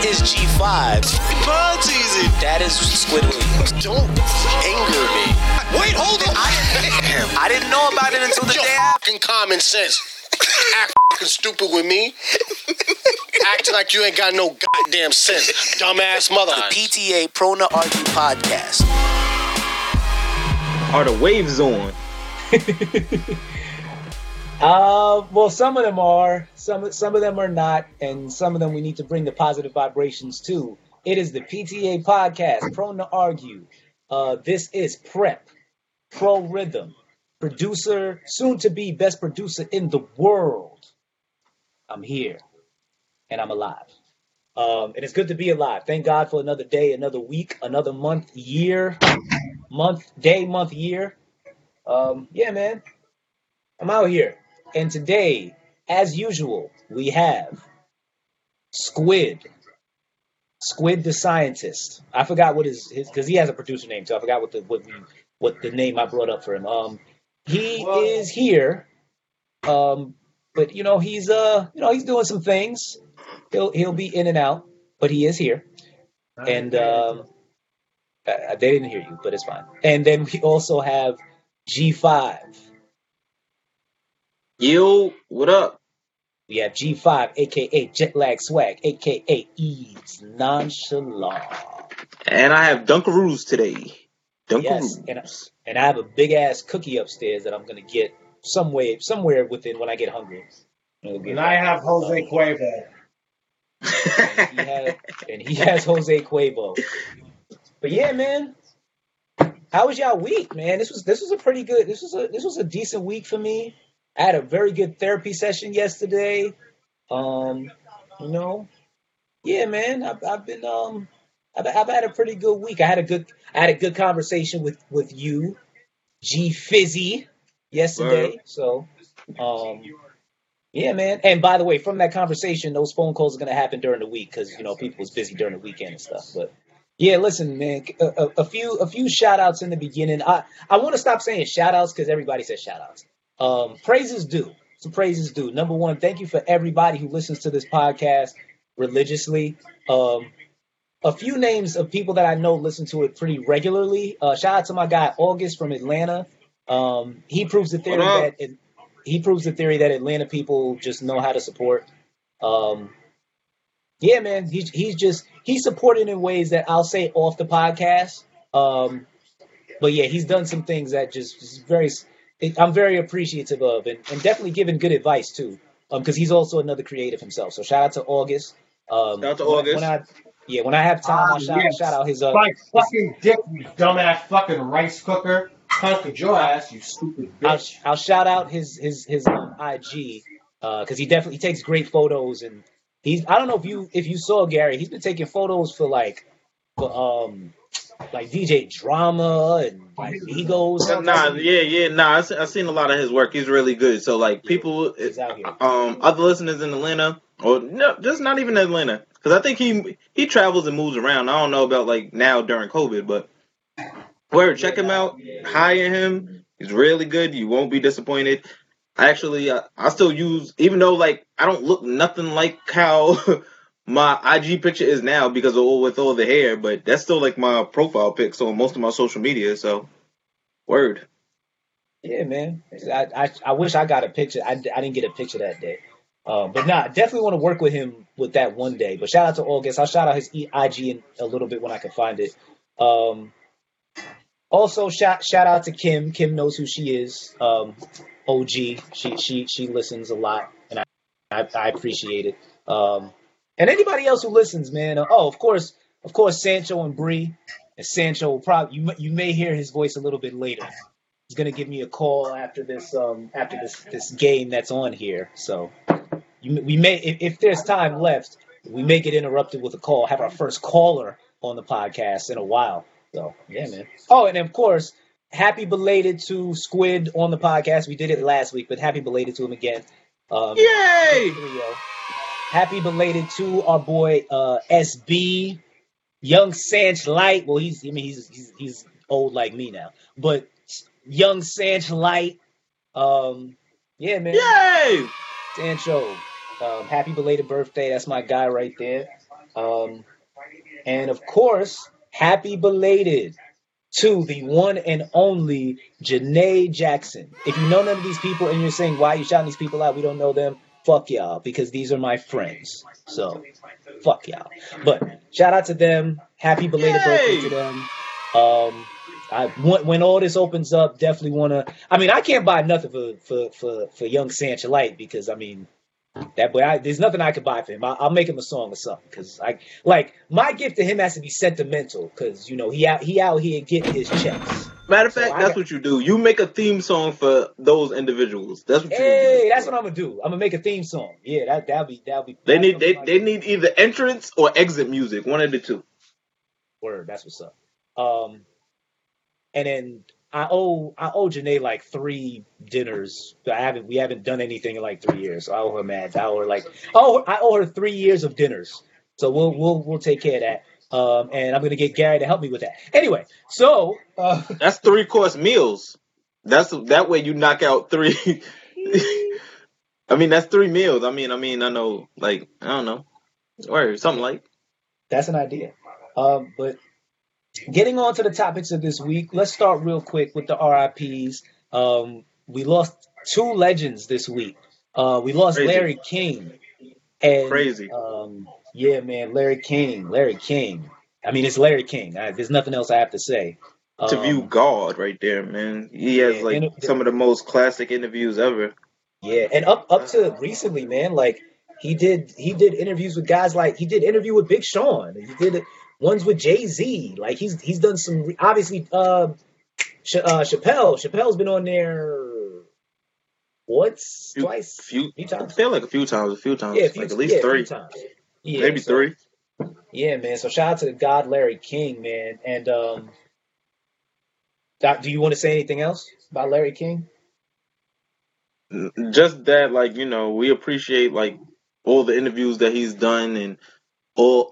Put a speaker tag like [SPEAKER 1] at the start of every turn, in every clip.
[SPEAKER 1] That is G5.
[SPEAKER 2] Bud season.
[SPEAKER 1] That is Squidward.
[SPEAKER 2] Don't anger me. Wait, hold on.
[SPEAKER 1] I didn't, I didn't know about it until the
[SPEAKER 2] Your
[SPEAKER 1] day after.
[SPEAKER 2] fucking common sense. Act fucking stupid with me. Acting like you ain't got no goddamn sense. Dumbass mother.
[SPEAKER 1] The PTA Prone to Argue podcast.
[SPEAKER 3] Are the waves on?
[SPEAKER 4] Uh, well, some of them are, some some of them are not, and some of them we need to bring the positive vibrations to. It is the PTA podcast, prone to argue. Uh, this is Prep, Pro Rhythm, producer, soon to be best producer in the world. I'm here, and I'm alive. Um, and it's good to be alive. Thank God for another day, another week, another month, year, month, day, month, year. Um, yeah, man, I'm out here. And today, as usual, we have Squid. Squid the scientist. I forgot what his his because he has a producer name, so I forgot what the what what the name I brought up for him. Um, he is here. Um, but you know he's uh you know he's doing some things. He'll he'll be in and out, but he is here. And um, they didn't hear you, but it's fine. And then we also have G5.
[SPEAKER 3] Yo, what up?
[SPEAKER 4] We have G5, aka Jet Lag Swag, aka Eves Nonchalant.
[SPEAKER 3] And I have Dunkaroos today. Dunkaroos.
[SPEAKER 4] Yes, and I, and I have a big ass cookie upstairs that I'm gonna get some way, somewhere within when I get hungry. It'll be-
[SPEAKER 5] And I have Jose Cuervo.
[SPEAKER 4] and he has, and he has Jose Cuervo. But yeah, man, how was y'all week, man? This was this was a pretty good. This was a this was a decent week for me. I had a very good therapy session yesterday. Um, you know, yeah, man, I've, I've been um, I've, I've had a pretty good week. I had a good I had a good conversation with with you, G Fizzy, yesterday. So, um, yeah, man. And by the way, from that conversation, those phone calls are gonna happen during the week because you know people was busy during the weekend and stuff. But yeah, listen, man. A, a, a few a few shout outs in the beginning. I I want to stop saying shout outs because everybody says shout outs. Um, praises due. Some praises due. Number one, thank you for everybody who listens to this podcast religiously. Um, a few names of people that I know listen to it pretty regularly. Uh, shout out to my guy August from Atlanta. Um, he proves the theory that it, he proves the theory that Atlanta people just know how to support. Um, yeah, man, he's he's just he's supporting in ways that I'll say off the podcast. Um, but yeah, he's done some things that just is very I'm very appreciative of, and, and definitely giving good advice too. Um, because he's also another creative himself. So shout out to August. Um,
[SPEAKER 3] Shout out to
[SPEAKER 4] when-
[SPEAKER 3] August.
[SPEAKER 4] When I, yeah, when I have time,
[SPEAKER 5] Ah,
[SPEAKER 4] I'll shout,
[SPEAKER 5] yes.
[SPEAKER 4] shout out his uh,
[SPEAKER 5] My fucking dick, you dumbass fucking rice cooker. Hunkered your ass, you stupid
[SPEAKER 4] I'll,
[SPEAKER 5] bitch.
[SPEAKER 4] I'll shout out his his his um, IG because he definitely he takes great photos and he's I don't know if you if you saw Gary he's been taking photos for like for um like DJ Drama and like Egos.
[SPEAKER 3] Nah, yeah, yeah, nah. I I've seen a lot of his work. He's really good. So, like, people,
[SPEAKER 4] He's out here.
[SPEAKER 3] um, other listeners in Atlanta, or no, just not even Atlanta, because I think he he travels and moves around. I don't know about like now during COVID, but where check him out, hire him. He's really good. You won't be disappointed. I actually, I, I still use, even though like I don't look nothing like how my IG picture is now because of all with all the hair, but that's still like my profile pic. So most of my social media. So, word.
[SPEAKER 4] Yeah, man. I, I I wish I got a picture. I, I didn't get a picture that day. Um, but nah, definitely want to work with him with that one day. But shout out to August. I'll shout out his IG in a little bit when I can find it. Um, also shout shout out to Kim. Kim knows who she is. Um, OG. She she she listens a lot, and I I, I appreciate it. Um, and anybody else who listens, man. Uh, oh, of course, of course, Sancho and Bree. And Sancho will probably you may- you may hear his voice a little bit later he's gonna give me a call after this um after this this game that's on here. So you, we may if, if there's time left, we may get interrupted with a call. Have our first caller on the podcast in a while. So yeah, man. Oh, and of course, happy belated to Squid on the podcast. We did it last week, but happy belated to him again. Um,
[SPEAKER 3] Yay!
[SPEAKER 4] Trio. Happy belated to our boy uh, SB, young Sanch Light. Well, he's I mean he's he's, he's old like me now, but young Sanch Light. Um, yeah, man,
[SPEAKER 3] Yay!
[SPEAKER 4] Sancho. Um, happy belated birthday. That's my guy right there. Um, and of course, happy belated to the one and only Janae Jackson. If you know none of these people and you're saying why are you shouting these people out, we don't know them. Fuck y'all, because these are my friends. So, fuck y'all. But shout out to them. Happy belated birthday to them. Um, I when, when all this opens up, definitely want to. I mean, I can't buy nothing for for for, for young Sancha Light because I mean that boy. I, there's nothing I could buy for him. I, I'll make him a song or something because I like my gift to him has to be sentimental because you know he out he out here getting his checks.
[SPEAKER 3] Matter of
[SPEAKER 4] So
[SPEAKER 3] fact,
[SPEAKER 4] I
[SPEAKER 3] that's
[SPEAKER 4] got-
[SPEAKER 3] what you do. You make a theme song for those individuals. That's what you
[SPEAKER 4] Hey,
[SPEAKER 3] do.
[SPEAKER 4] that's what I'm gonna do. I'm gonna make a theme song. Yeah, that that'll be that'll be.
[SPEAKER 3] They need they, they need either entrance or exit music. One of the two.
[SPEAKER 4] Word, that's what's up. Um, and then I owe I owe Janae like three dinners. I haven't we haven't done anything in like three years. So I owe her mad. I owe her like oh I owe her three years of dinners. So we'll we'll we'll take care of that. Um, and I'm gonna get Gary to help me with that. Anyway, so uh,
[SPEAKER 3] That's three course meals. That's that way you knock out three. I mean, that's three meals. I mean, I mean, I know, like, I don't know, or something like.
[SPEAKER 4] That's an idea. Um, but getting on to the topics of this week, let's start real quick with the RIPS. Um, we lost two legends this week. Uh, we lost
[SPEAKER 3] Crazy.
[SPEAKER 4] Larry King. And,
[SPEAKER 3] Crazy.
[SPEAKER 4] Um, yeah, man, Larry King. Larry King. I mean, it's Larry King. I, there's nothing else I have to say.
[SPEAKER 3] to
[SPEAKER 4] Um,
[SPEAKER 3] view God right there, man. He has like
[SPEAKER 4] it-
[SPEAKER 3] some of the most classic interviews ever.
[SPEAKER 4] Yeah, and up up to recently, man, like he did he did interviews with guys like he did interview with Big Sean. He did ones with Jay Z. Like he's he's done some obviously uh, Ch- uh Chappelle. Chappelle's been on there once,
[SPEAKER 3] Few-
[SPEAKER 4] twice,
[SPEAKER 3] Few,
[SPEAKER 4] few
[SPEAKER 3] I feel like a few times, a few times,
[SPEAKER 4] Yeah, a few,
[SPEAKER 3] like at least
[SPEAKER 4] yeah,
[SPEAKER 3] three,
[SPEAKER 4] times. Yeah,
[SPEAKER 3] maybe
[SPEAKER 4] so-
[SPEAKER 3] three.
[SPEAKER 4] Yeah, man. So shout out to God Larry King, man. And um, Doc, do you want to say anything else about Larry King?
[SPEAKER 3] Just that, like you know, we appreciate like all the interviews that he's done and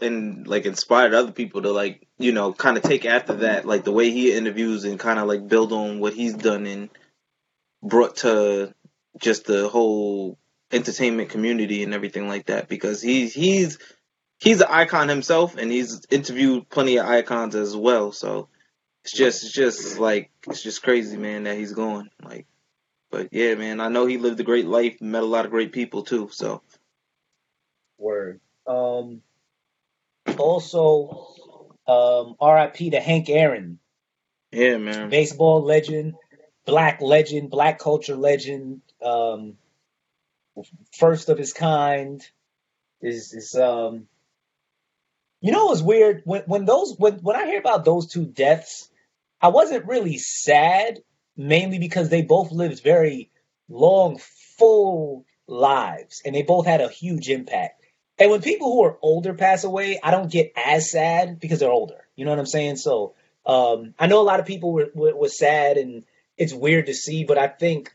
[SPEAKER 3] and like inspired other people to like you know kind of take after that, like the way he interviews and kind of like build on what he's done and brought to just the whole entertainment community and everything like that because he's he's he's an icon himself and he's interviewed plenty of icons as well so it's just it's just like it's just crazy man that he's going like but yeah man i know he lived a great life met a lot of great people too so
[SPEAKER 4] Word. Um, also, um, RIP to Hank Aaron,
[SPEAKER 3] yeah man
[SPEAKER 4] baseball legend, black legend, black culture legend, um, first of his kind. Is is um, you know, it's weird when when those when when I hear about those two deaths, I wasn't really sad, mainly because they both lived very long, full lives, and they both had a huge impact. And when people who are older pass away, I don't get as sad because they're older. You know what I'm saying? So um, I know a lot of people were, were, were sad, and it's weird to see. But I think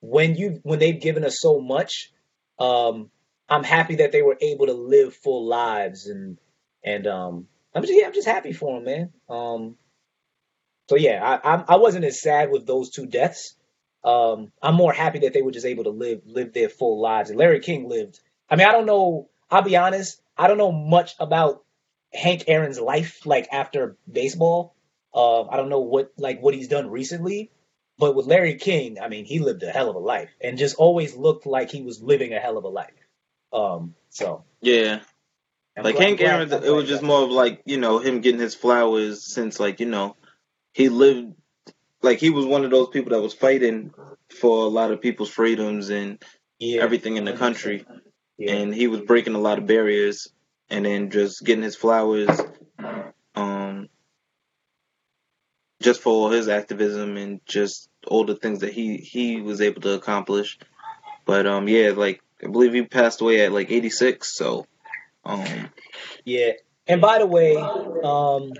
[SPEAKER 4] when you when they've given us so much, um, I'm happy that they were able to live full lives, and and um, I'm just yeah, I'm just happy for them, man. Um, so yeah, I, I I wasn't as sad with those two deaths. Um, I'm more happy that they were just able to live live their full lives. And Larry King lived. I mean, I don't know. I'll be honest. I don't know much about Hank Aaron's life, like after baseball. Uh, I don't know what like what he's done recently. But with Larry King, I mean, he lived a hell of a life, and just always looked like he was living a hell of a life. Um, so
[SPEAKER 3] yeah
[SPEAKER 4] I'm
[SPEAKER 3] like
[SPEAKER 4] glad-
[SPEAKER 3] Hank Aaron, it was just
[SPEAKER 4] that-
[SPEAKER 3] more of like you know him getting his flowers since like you know he lived like he was one of those people that was fighting for a lot of people's freedoms and
[SPEAKER 4] yeah,
[SPEAKER 3] everything in the country,
[SPEAKER 4] Yeah.
[SPEAKER 3] and he was breaking a lot of barriers, and then just getting his flowers, um, just for all his activism and just all the things that he he was able to accomplish. But um, yeah, like I believe he passed away at like 86, so um.
[SPEAKER 4] Yeah. And by the way, um,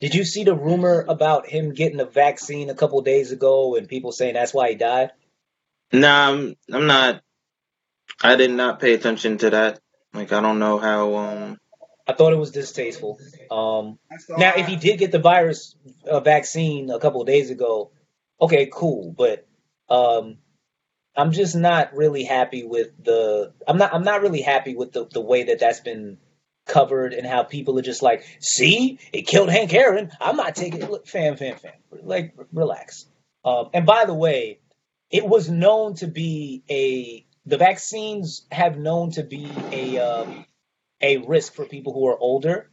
[SPEAKER 4] did you see the rumor about him getting a vaccine a couple days ago and people saying that's why he died?
[SPEAKER 3] Nah, I'm, I'm not. I did not pay attention to that. Like, I don't know how. Um,
[SPEAKER 4] I thought it was distasteful. Um, now, if he did get the virus uh, vaccine a couple days ago, okay, cool. But um, I'm just not really happy with the. I'm not. I'm not really happy with the the way that that's been covered and how people are just like, see, it killed Hank Aaron. I'm not taking it. Look, fam, fam, fam. Like, relax. Um, and by the way, it was known to be a the vaccines have known to be a um, a risk for people who are older,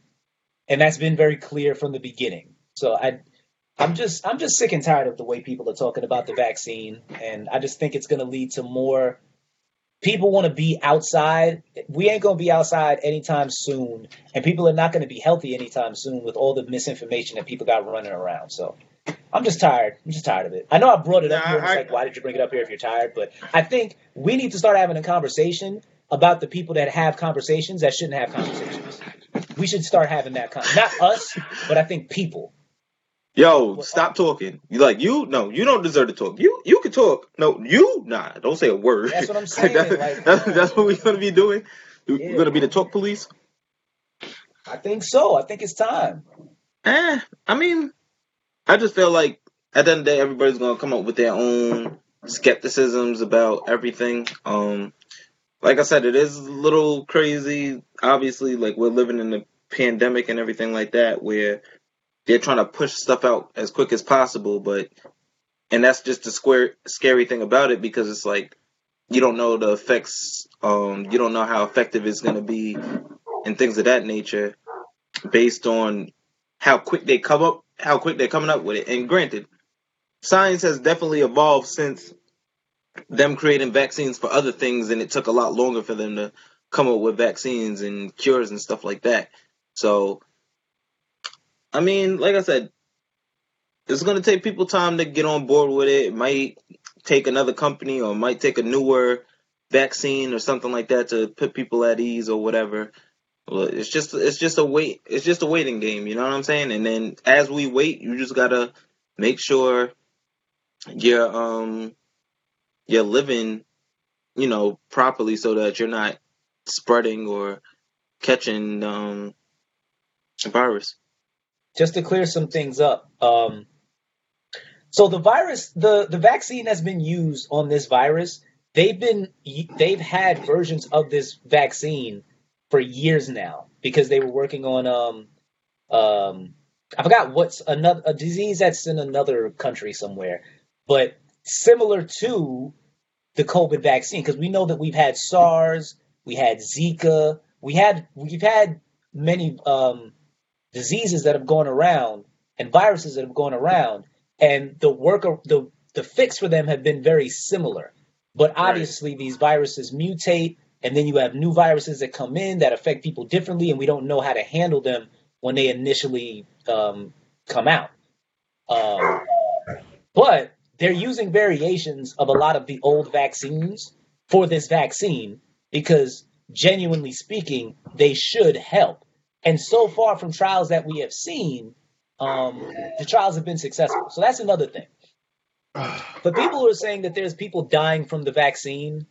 [SPEAKER 4] and that's been very clear from the beginning. So I. I'm just I'm just sick and tired of the way people are talking about the vaccine, and I just think it's going to lead to more people want to be outside. We ain't going to be outside anytime soon, and people are not going to be healthy anytime soon with all the misinformation that people got running around. So I'm just tired. I'm just tired of it. I know I brought it up here. and It's
[SPEAKER 3] I-
[SPEAKER 4] like, why did you bring it up here if you're tired? But I think we need to start having a conversation about the people that have conversations that shouldn't have conversations. We should start having that con- not us, but I think people.
[SPEAKER 3] Yo, stop talking. You like you? No, you don't deserve to talk. You you can talk. No, you nah. Don't say a word.
[SPEAKER 4] That's what I'm saying, like,
[SPEAKER 3] that's,
[SPEAKER 4] no.
[SPEAKER 3] that's what we're gonna be doing. We're
[SPEAKER 4] Yeah.
[SPEAKER 3] gonna be the talk police.
[SPEAKER 4] I think so. I think it's time.
[SPEAKER 3] Eh, I mean, I just feel like at the end of the day, everybody's gonna come up with their own skepticisms about everything. Um, like I said, it is a little crazy. Obviously, like we're living in a pandemic and everything like that, where they're trying to push stuff out as quick as possible. But and that's just the square scary thing about it because it's like you don't know the effects. Um, you don't know how effective it's gonna be and things of that nature based on how quick they come up, how quick they're coming up with it. And granted, science has definitely evolved since them creating vaccines for other things, and it took a lot longer for them to come up with vaccines and cures and stuff like that. So, I mean, like I said, it's going to take people time to get on board with it. It might take another company or might take a newer vaccine or something like that to put people at ease or whatever. It's just it's just a wait it's just a waiting game, you know what I'm saying? And then as we wait, you just gotta make sure you're um you're living, you know, properly so that you're not spreading or catching um virus.
[SPEAKER 4] just to clear some things up. Um, so the virus, the the vaccine that's been used on this virus, they've been they've had versions of this vaccine for years now because they were working on um um I forgot what's another a disease that's in another country somewhere, but similar to the COVID vaccine because we know that we've had SARS, we had Zika, we had we've had many um diseases that have gone around and viruses that have gone around, and the work the the fix for them have been very similar. But obviously, these viruses mutate, and then you have new viruses that come in that affect people differently, and we don't know how to handle them when they initially um, come out. Um, but they're using variations of a lot of the old vaccines for this vaccine because, genuinely speaking, they should help. And so far from trials that we have seen, um, the trials have been successful. So that's another thing. But people who are saying that there's people dying from the vaccine,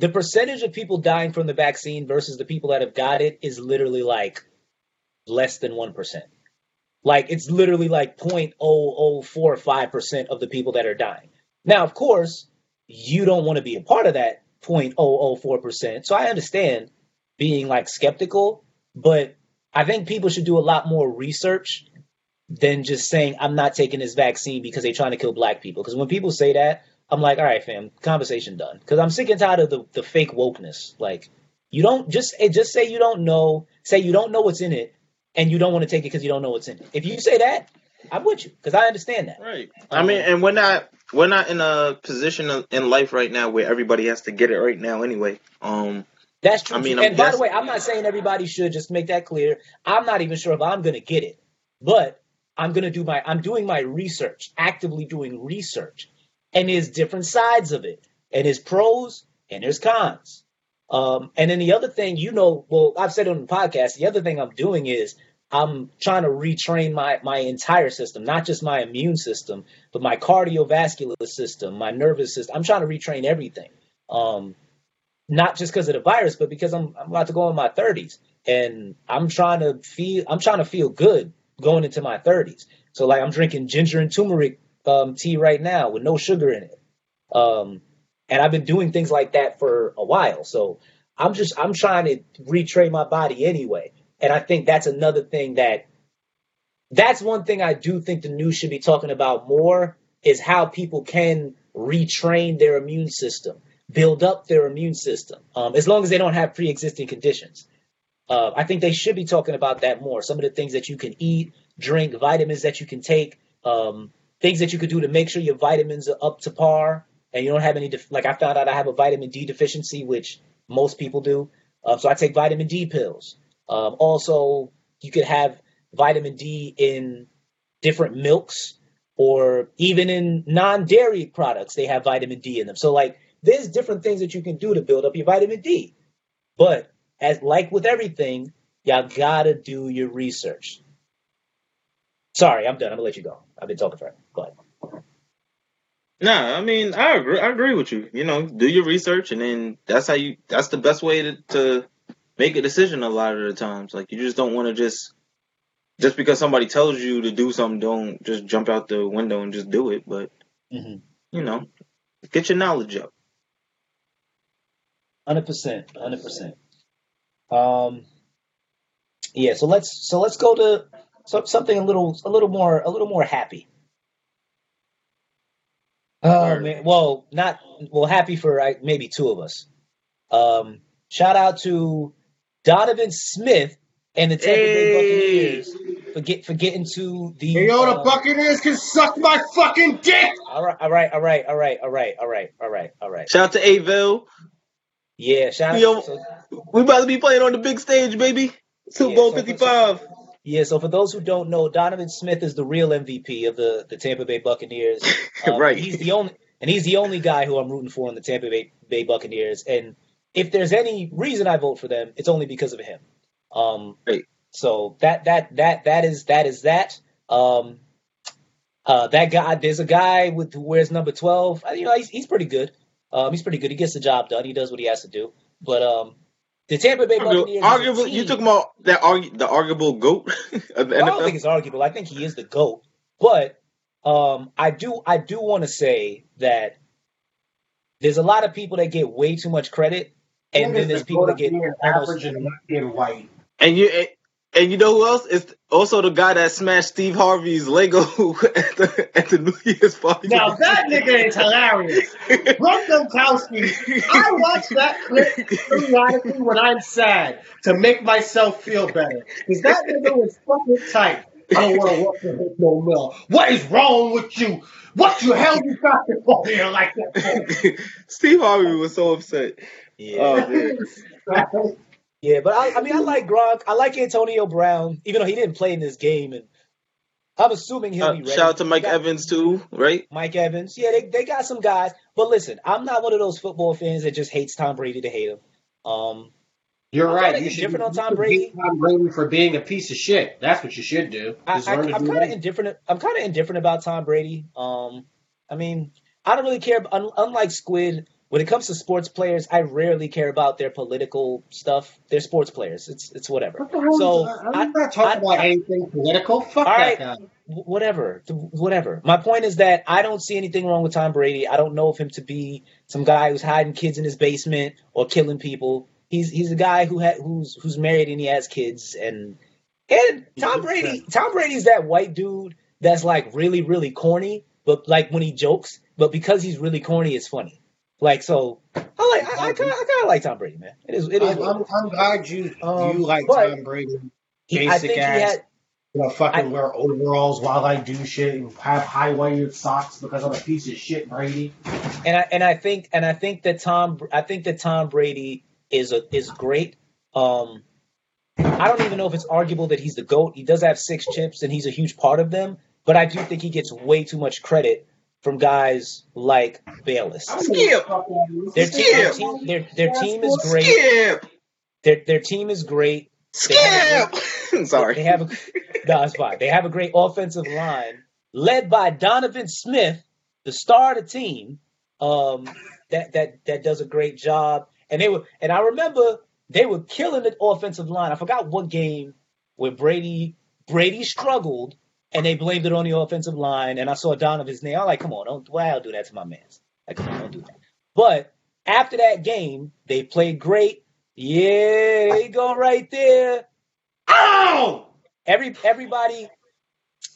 [SPEAKER 4] the percentage of people dying from the vaccine versus the people that have got it is literally like less than 1%. Like it's literally like 0.0045% of the people that are dying. Now, of course, you don't want to be a part of that 0.004%. So I understand being like skeptical, but I think people should do a lot more research than just saying I'm not taking this vaccine because they're trying to kill black people. Because when people say that, I'm like, all right, fam, conversation done. Because I'm sick and tired of the, the fake wokeness. Like, you don't just eh, just say you don't know, say you don't know what's in it, and you don't want to take it because you don't know what's in it. If you say that, I'm with you because I understand that.
[SPEAKER 3] Right. I mean, and we're not we're not in a position in life right now where everybody has to get it right now anyway. Um
[SPEAKER 4] That's true.
[SPEAKER 3] I mean,
[SPEAKER 4] too.
[SPEAKER 3] I'm
[SPEAKER 4] and by the way, I'm not saying everybody should. Just to make that clear. I'm not even sure if I'm going to get it, but I'm going to do my. I'm doing my research, actively doing research, and there's different sides of it, and there's pros and there's cons. Um, and then the other thing, you know, well, I've said on the podcast. The other thing I'm doing is I'm trying to retrain my my entire system, not just my immune system, but my cardiovascular system, my nervous system. I'm trying to retrain everything. Um, not just because of the virus, but because I'm I'm about to go in my 30s, and I'm trying to feel I'm trying to feel good going into my 30s. So like I'm drinking ginger and turmeric um, tea right now with no sugar in it, um, and I've been doing things like that for a while. So I'm just I'm trying to retrain my body anyway. And I think that's another thing that that's one thing I do think the news should be talking about more is how people can retrain their immune system, build up their immune system, um, as long as they don't have pre-existing conditions. Uh, I think they should be talking about that more. Some of the things that you can eat, drink, vitamins that you can take, um, things that you could do to make sure your vitamins are up to par and you don't have any. Def- like I found out I have a vitamin D deficiency, which most people do. Uh, so I take vitamin D pills. Um, also, you could have vitamin D in different milks or even in non-dairy products. They have vitamin D in them. So like, there's different things that you can do to build up your vitamin D. But as like with everything, y'all gotta do your research. Sorry, I'm done. I'm gonna let you go. I've been talking forever. Go ahead.
[SPEAKER 3] Nah, I mean, I agree. I agree with you. You know, do your research, and then that's how you. That's the best way to, to make a decision. A lot of the times, like you just don't want to just just because somebody tells you to do something, don't just jump out the window and just do it. But
[SPEAKER 4] Mm-hmm.
[SPEAKER 3] you know, get your knowledge up.
[SPEAKER 4] Hundred percent, hundred percent. Um, yeah. So let's so let's go to so, something a little a little more a little more happy. Oh man, well, not well happy for uh, maybe two of us. Um, shout out to Donovan Smith and the Tampa Bay Buccaneers for get for getting to the.
[SPEAKER 5] Hey, yo, the
[SPEAKER 4] uh,
[SPEAKER 5] Buccaneers can suck my fucking dick.
[SPEAKER 4] all right, all right, all right, all right, all right, all right, all right, all right.
[SPEAKER 3] Shout out to Aville.
[SPEAKER 4] Yeah, shout out.
[SPEAKER 3] Yo.
[SPEAKER 4] so-
[SPEAKER 3] We about to be playing on the big stage, baby. Super
[SPEAKER 4] Yeah,
[SPEAKER 3] Bowl
[SPEAKER 4] so-
[SPEAKER 3] Fifty Five.
[SPEAKER 4] Yeah, so for those who don't know, Donovan Smith is the real MVP of the, the Tampa Bay Buccaneers. Um,
[SPEAKER 3] Right.
[SPEAKER 4] He's the only and he's the only guy who I'm rooting for in the Tampa Bay, Bay Buccaneers. And if there's any reason I vote for them, it's only because of him. Um
[SPEAKER 3] Right.
[SPEAKER 4] so that that that that is that is that. Um uh that guy there's a guy with who wears number twelve. You know, he's he's pretty good. Um he's pretty good. He gets the job done. He does what he has to do. But um the Tampa Bay Buccaneers is
[SPEAKER 3] Arguable. You
[SPEAKER 4] team-
[SPEAKER 3] talking about that? Argu- the arguable goat of the
[SPEAKER 4] well, I don't think it's arguable. I think he is the GOAT. But um, I do I do want to say that there's a lot of people that get way too much credit, and then there's people that get
[SPEAKER 5] being
[SPEAKER 4] almost
[SPEAKER 5] average and white.
[SPEAKER 3] And you and, and you know who else? It's also the guy that smashed Steve Harvey's Lego at the at the New Year's party.
[SPEAKER 5] Now that nigga is hilarious. Brooke Gronkowski. I watch that clip periodically when I'm sad to make myself feel better. Because that nigga was fucking tight. I don't want to work for him no more. What is wrong with you? What the hell you got to go here like that?
[SPEAKER 3] Steve Harvey was so upset.
[SPEAKER 4] yeah,
[SPEAKER 3] Oh man.
[SPEAKER 4] yeah. But I, I mean, I like Gronk. I like Antonio Brown, even though he didn't play in this game, and I'm assuming he'll
[SPEAKER 3] Uh,
[SPEAKER 4] be ready.
[SPEAKER 3] shout out to Mike
[SPEAKER 4] got
[SPEAKER 3] Evans too, right?
[SPEAKER 4] Mike Evans. Yeah, they, they got some guys. But listen, I'm not one of those football fans that just hates Tom Brady to hate him. Um,
[SPEAKER 5] You're
[SPEAKER 4] I'm
[SPEAKER 5] right. You should,
[SPEAKER 4] different on Tom Brady.
[SPEAKER 5] Tom Brady for being a piece of shit. That's what you should do.
[SPEAKER 4] I, I, I'm kind of indifferent. I'm kind of indifferent about Tom Brady. Um, I mean, I don't really care. Unlike Squid, when it comes to sports players, I rarely care about their political stuff. They're sports players. It's it's whatever.
[SPEAKER 5] What the hell?
[SPEAKER 4] So,
[SPEAKER 5] is- I'm not talking about
[SPEAKER 4] I-
[SPEAKER 5] anything political. Fuck
[SPEAKER 4] All
[SPEAKER 5] that
[SPEAKER 4] right.
[SPEAKER 5] guy.
[SPEAKER 4] Whatever, whatever. My point is that I don't see anything wrong with Tom Brady. I don't know of him to be some guy who's hiding kids in his basement or killing people. He's he's a guy who ha- who's who's married and he has kids and and Tom Brady. Tom Brady's that white dude that's like really really corny, but like when he jokes, but because he's really corny, it's funny. Like so, I like I, I kind of I kind of like Tom Brady, man. It is it is.
[SPEAKER 5] I'm, I'm, glad you
[SPEAKER 4] Um,
[SPEAKER 5] you like Tom Brady. basic ass-
[SPEAKER 4] had.
[SPEAKER 5] You know, fucking
[SPEAKER 4] I-
[SPEAKER 5] wear overalls while I do shit and have high waisted socks because I'm a piece of shit, Brady.
[SPEAKER 4] and I and I think and I think that Tom I think that Tom Brady is a is great. Um, I don't even know if it's arguable that he's the goat. He does have six chips, and he's a huge part of them. But I do think he gets way too much credit from guys like Bayless.
[SPEAKER 3] Skip.
[SPEAKER 4] Their team, their
[SPEAKER 3] Skip.
[SPEAKER 4] team, their, their team is great.
[SPEAKER 3] Skip.
[SPEAKER 4] Their their team is great.
[SPEAKER 3] Skip. Sorry.
[SPEAKER 4] They have a no, it's fine. They have a great offensive line led by Donovan Smith, the star of the team. Um, that that that does a great job. And they were and I remember they were killing the offensive line. I forgot what game where Brady Brady struggled and they blamed it on the offensive line. And I saw Donovan's name. I'm like, come on, don't why I'll do that to my man. Like, come on, don't do that. But after that game, they played great. Yeah, there you go right there.
[SPEAKER 2] Ow!
[SPEAKER 4] Every everybody,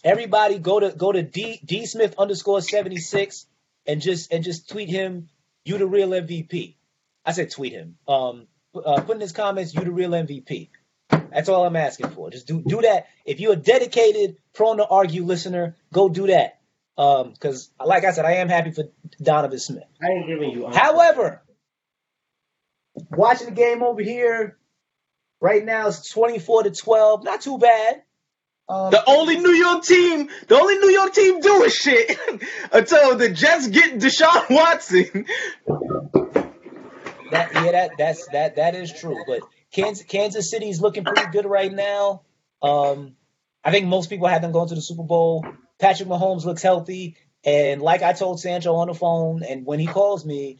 [SPEAKER 4] everybody, go to go to D D Smith underscore seventy six and just and just tweet him. You the real MVP. I said tweet him. Um, uh, put in his comments. You the real MVP. That's all I'm asking for. Just do do that. If you're a dedicated, prone to argue listener, go do that. Um, because like I said, I am happy for Donovan Smith.
[SPEAKER 5] I ain't giving you.
[SPEAKER 4] However, watching the game over here right now is 24 to 12. Not too bad. Um,
[SPEAKER 3] The only New York team, the only New York team doing shit until the Jets get Deshaun Watson.
[SPEAKER 4] that yeah, that that's that that is true. But Kansas Kansas City's looking pretty good right now. Um, I think most people have them going to the Super Bowl. Patrick Mahomes looks healthy, and like I told Sancho on the phone, and when he calls me,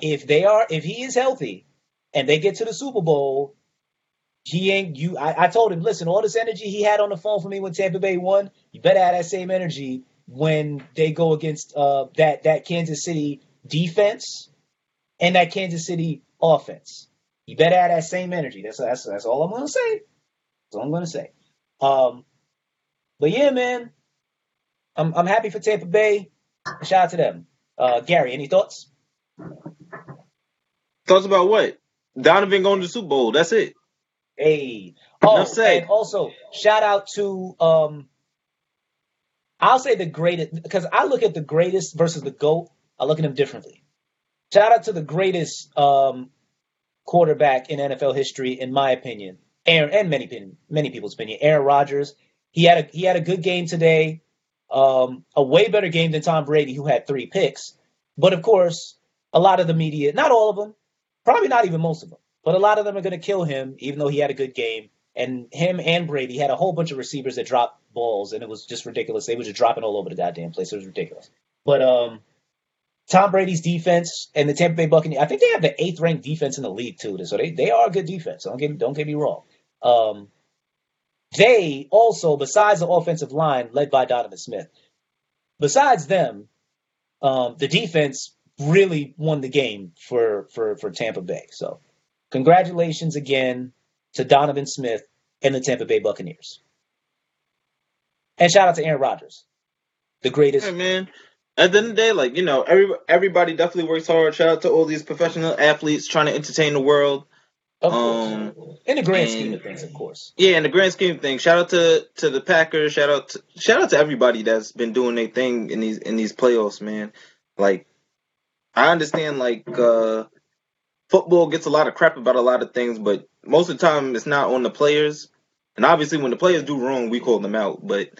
[SPEAKER 4] if they are if he is healthy and they get to the Super Bowl, he ain't you. I, I told him, listen, all this energy he had on the phone for me when Tampa Bay won, you better have that same energy when they go against uh, that that Kansas City defense and that Kansas City offense. You better have that same energy. That's that's that's all I'm gonna say. That's all I'm gonna say. Um, but yeah, man, I'm I'm happy for Tampa Bay. Shout out to them. Uh, Gary, any thoughts?
[SPEAKER 3] Thoughts about what? Donovan going to the Super Bowl. That's it.
[SPEAKER 4] Hey. Oh,
[SPEAKER 3] Enough
[SPEAKER 4] and also shout out to um I'll say the greatest because I look at the greatest versus the GOAT, I look at them differently. Shout out to the greatest um quarterback in NFL history, in my opinion. Aaron and many many people's opinion. Aaron Rodgers. He had a he had a good game today. Um, a way better game than Tom Brady, who had three picks. But of course, a lot of the media, not all of them, probably not even most of them, but a lot of them are going to kill him, even though he had a good game. And him and Brady had a whole bunch of receivers that dropped balls, and it was just ridiculous. They were just dropping all over the goddamn place. It was ridiculous. But um, Tom Brady's defense and the Tampa Bay Buccaneers, I think they have the eighth ranked defense in the league too. So they, they are a good defense. Don't get don't get me wrong. Um, they also, besides the offensive line led by Donovan Smith, besides them, um, the defense really won the game for for for Tampa Bay. So, congratulations again to Donovan Smith and the Tampa Bay Buccaneers. And shout out to Aaron Rodgers, the greatest.
[SPEAKER 3] Hey, man. At the end of the day, like you know, every everybody definitely works hard. Shout out to all these professional athletes trying to entertain the world.
[SPEAKER 4] Of
[SPEAKER 3] Um,
[SPEAKER 4] course. In the grand
[SPEAKER 3] and-
[SPEAKER 4] scheme of things, of course.
[SPEAKER 3] Yeah, in the grand scheme of things, shout out to to the Packers. Shout out to, shout out to everybody that's been doing their thing in these in these playoffs, man. Like, I understand like uh football gets a lot of crap about a lot of things, but most of the time it's not on the players. And obviously, when the players do wrong, we call them out. But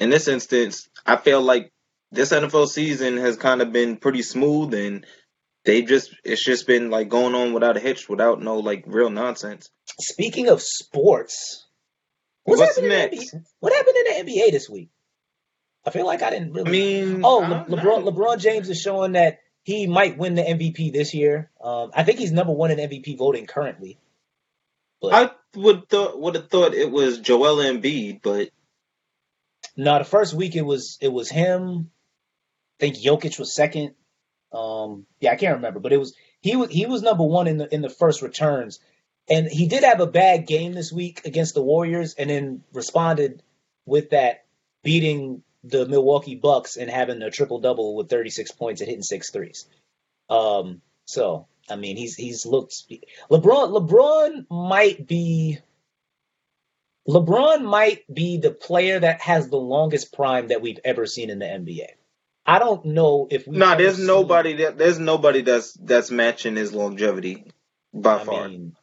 [SPEAKER 3] in this instance, I feel like this NFL season has kind of been pretty smooth, and they just it's just been like going on without a hitch, without no like real nonsense.
[SPEAKER 4] Speaking of sports, what's,
[SPEAKER 3] What's
[SPEAKER 4] happening
[SPEAKER 3] next?
[SPEAKER 4] in the NBA? What happened in the NBA this week? I feel like I didn't really.
[SPEAKER 3] I mean,
[SPEAKER 4] Oh,
[SPEAKER 3] I
[SPEAKER 4] Le- LeBron
[SPEAKER 3] know.
[SPEAKER 4] LeBron James is showing that he might win the MVP this year. Um, I think he's number one in MVP voting currently. But
[SPEAKER 3] I would thought would have thought it was Joel Embiid, but
[SPEAKER 4] no, the first week it was it was him. Think Jokic was second. Um, yeah, I can't remember, but it was he was he was number one in the in the first returns, and he did have a bad game this week against the Warriors, and then responded with that beating the Milwaukee Bucks and having a triple double with 36 points and hitting six threes. Um, so I mean, he's he's looked LeBron. LeBron might be LeBron might be the player that has the longest prime that we've ever seen in the NBA. I don't know if we.
[SPEAKER 3] nah, there's nobody that there's nobody that's that's matching his longevity by
[SPEAKER 4] I
[SPEAKER 3] far.
[SPEAKER 4] mean,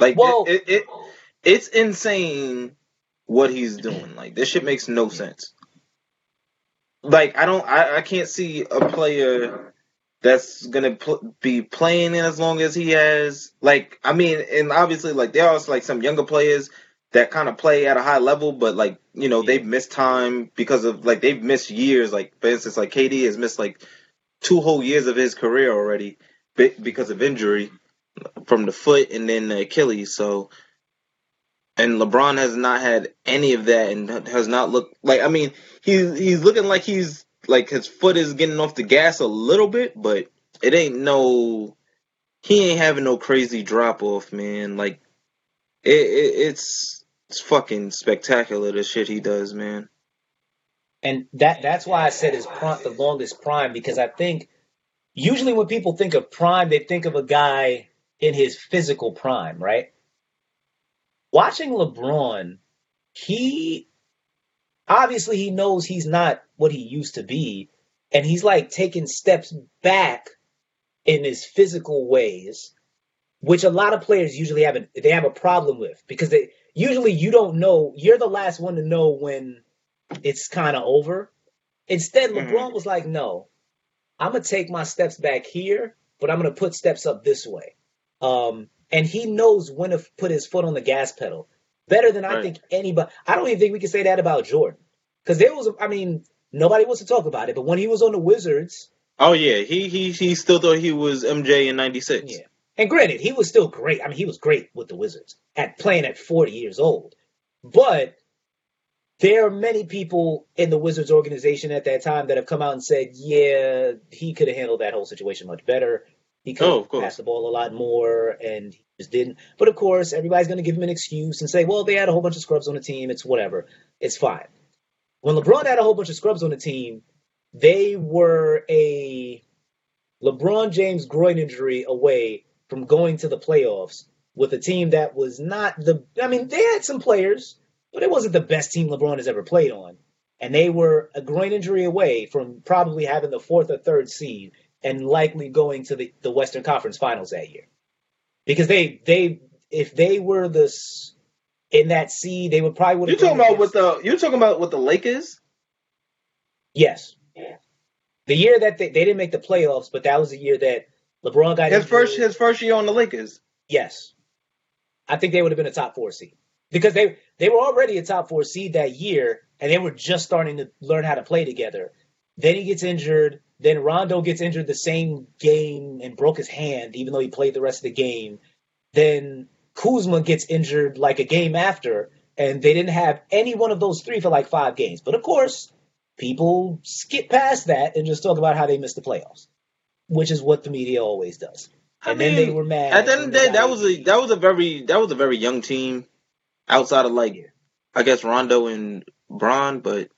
[SPEAKER 3] like
[SPEAKER 4] well-
[SPEAKER 3] it, it, it it's insane what he's doing. Like this shit makes no sense. Like I don't I, I can't see a player that's gonna pl- be playing in as long as he has. Like I mean, and obviously like there are like some younger players that kind of play at a high level, but like you know
[SPEAKER 4] Yeah.
[SPEAKER 3] they've missed time because of like they've missed years. Like for instance, like KD has missed like two whole years of his career already because of injury from the foot and then the Achilles. So, and LeBron has not had any of that and has not looked like. I mean, he's he's looking like he's like his foot is getting off the gas a little bit, but it ain't no. He ain't having no crazy drop off, man. Like it, it it's It's fucking spectacular the shit he does, man.
[SPEAKER 4] And that that's why I said his prime, the longest prime, because I think usually when people think of prime, they think of a guy in his physical prime, right? Watching LeBron, he obviously he knows he's not what he used to be, and he's like taking steps back in his physical ways, which a lot of players usually have a, they have a problem with because they usually you don't know you're the last one to know when it's kind of over. Instead,
[SPEAKER 3] Mhm.
[SPEAKER 4] LeBron was like, "No, I'm gonna take my steps back here, but I'm gonna put steps up this way." Um, and he knows when to put his foot on the gas pedal better than I think anybody. I don't even think we can say that about Jordan because there was, I mean, nobody wants to talk about it, but when he was on the Wizards,
[SPEAKER 3] Oh yeah, he he he still thought he was MJ in '96.
[SPEAKER 4] yeah. And granted, he was still great. I mean, he was great with the Wizards at playing at 40 years old. But there are many people in the Wizards organization at that time that have come out and said, yeah, he could have handled that whole situation much better. He could
[SPEAKER 3] Oh,
[SPEAKER 4] have
[SPEAKER 3] course.
[SPEAKER 4] passed the ball a lot more, and he just didn't. But of course, everybody's going to give him an excuse and say, well, they had a whole bunch of scrubs on the team. It's whatever. It's fine. When LeBron had a whole bunch of scrubs on the team, they were a LeBron James groin injury away from going to the playoffs with a team that was not the. I mean, they had some players, but it wasn't the best team LeBron has ever played on. And they were a groin injury away from probably having the fourth or third seed and likely going to the, the Western Conference Finals that year. Because they they if they were the s- in that seed, they would probably would
[SPEAKER 3] You
[SPEAKER 4] have
[SPEAKER 3] talking about with the you're talking about with the Lakers?
[SPEAKER 4] yes. The year that they, they didn't make the playoffs, but that was the year that LeBron got
[SPEAKER 3] His
[SPEAKER 4] injured.
[SPEAKER 3] first his first year on the Lakers.
[SPEAKER 4] Yes. I think they would have been a top four seed. Because they they were already a top four seed that year and they were just starting to learn how to play together. Then he gets injured. Then Rondo gets injured the same game and broke his hand, even though he played the rest of the game. Then Kuzma gets injured like a game after, and they didn't have any one of those three for like five games. But of course, people skip past that and just talk about how they missed the playoffs, which is what the media always does.
[SPEAKER 3] I
[SPEAKER 4] And then they were mad.
[SPEAKER 3] At the end of the day, that was a that was a very that was a very young team, outside of like I guess Rondo and Bron, but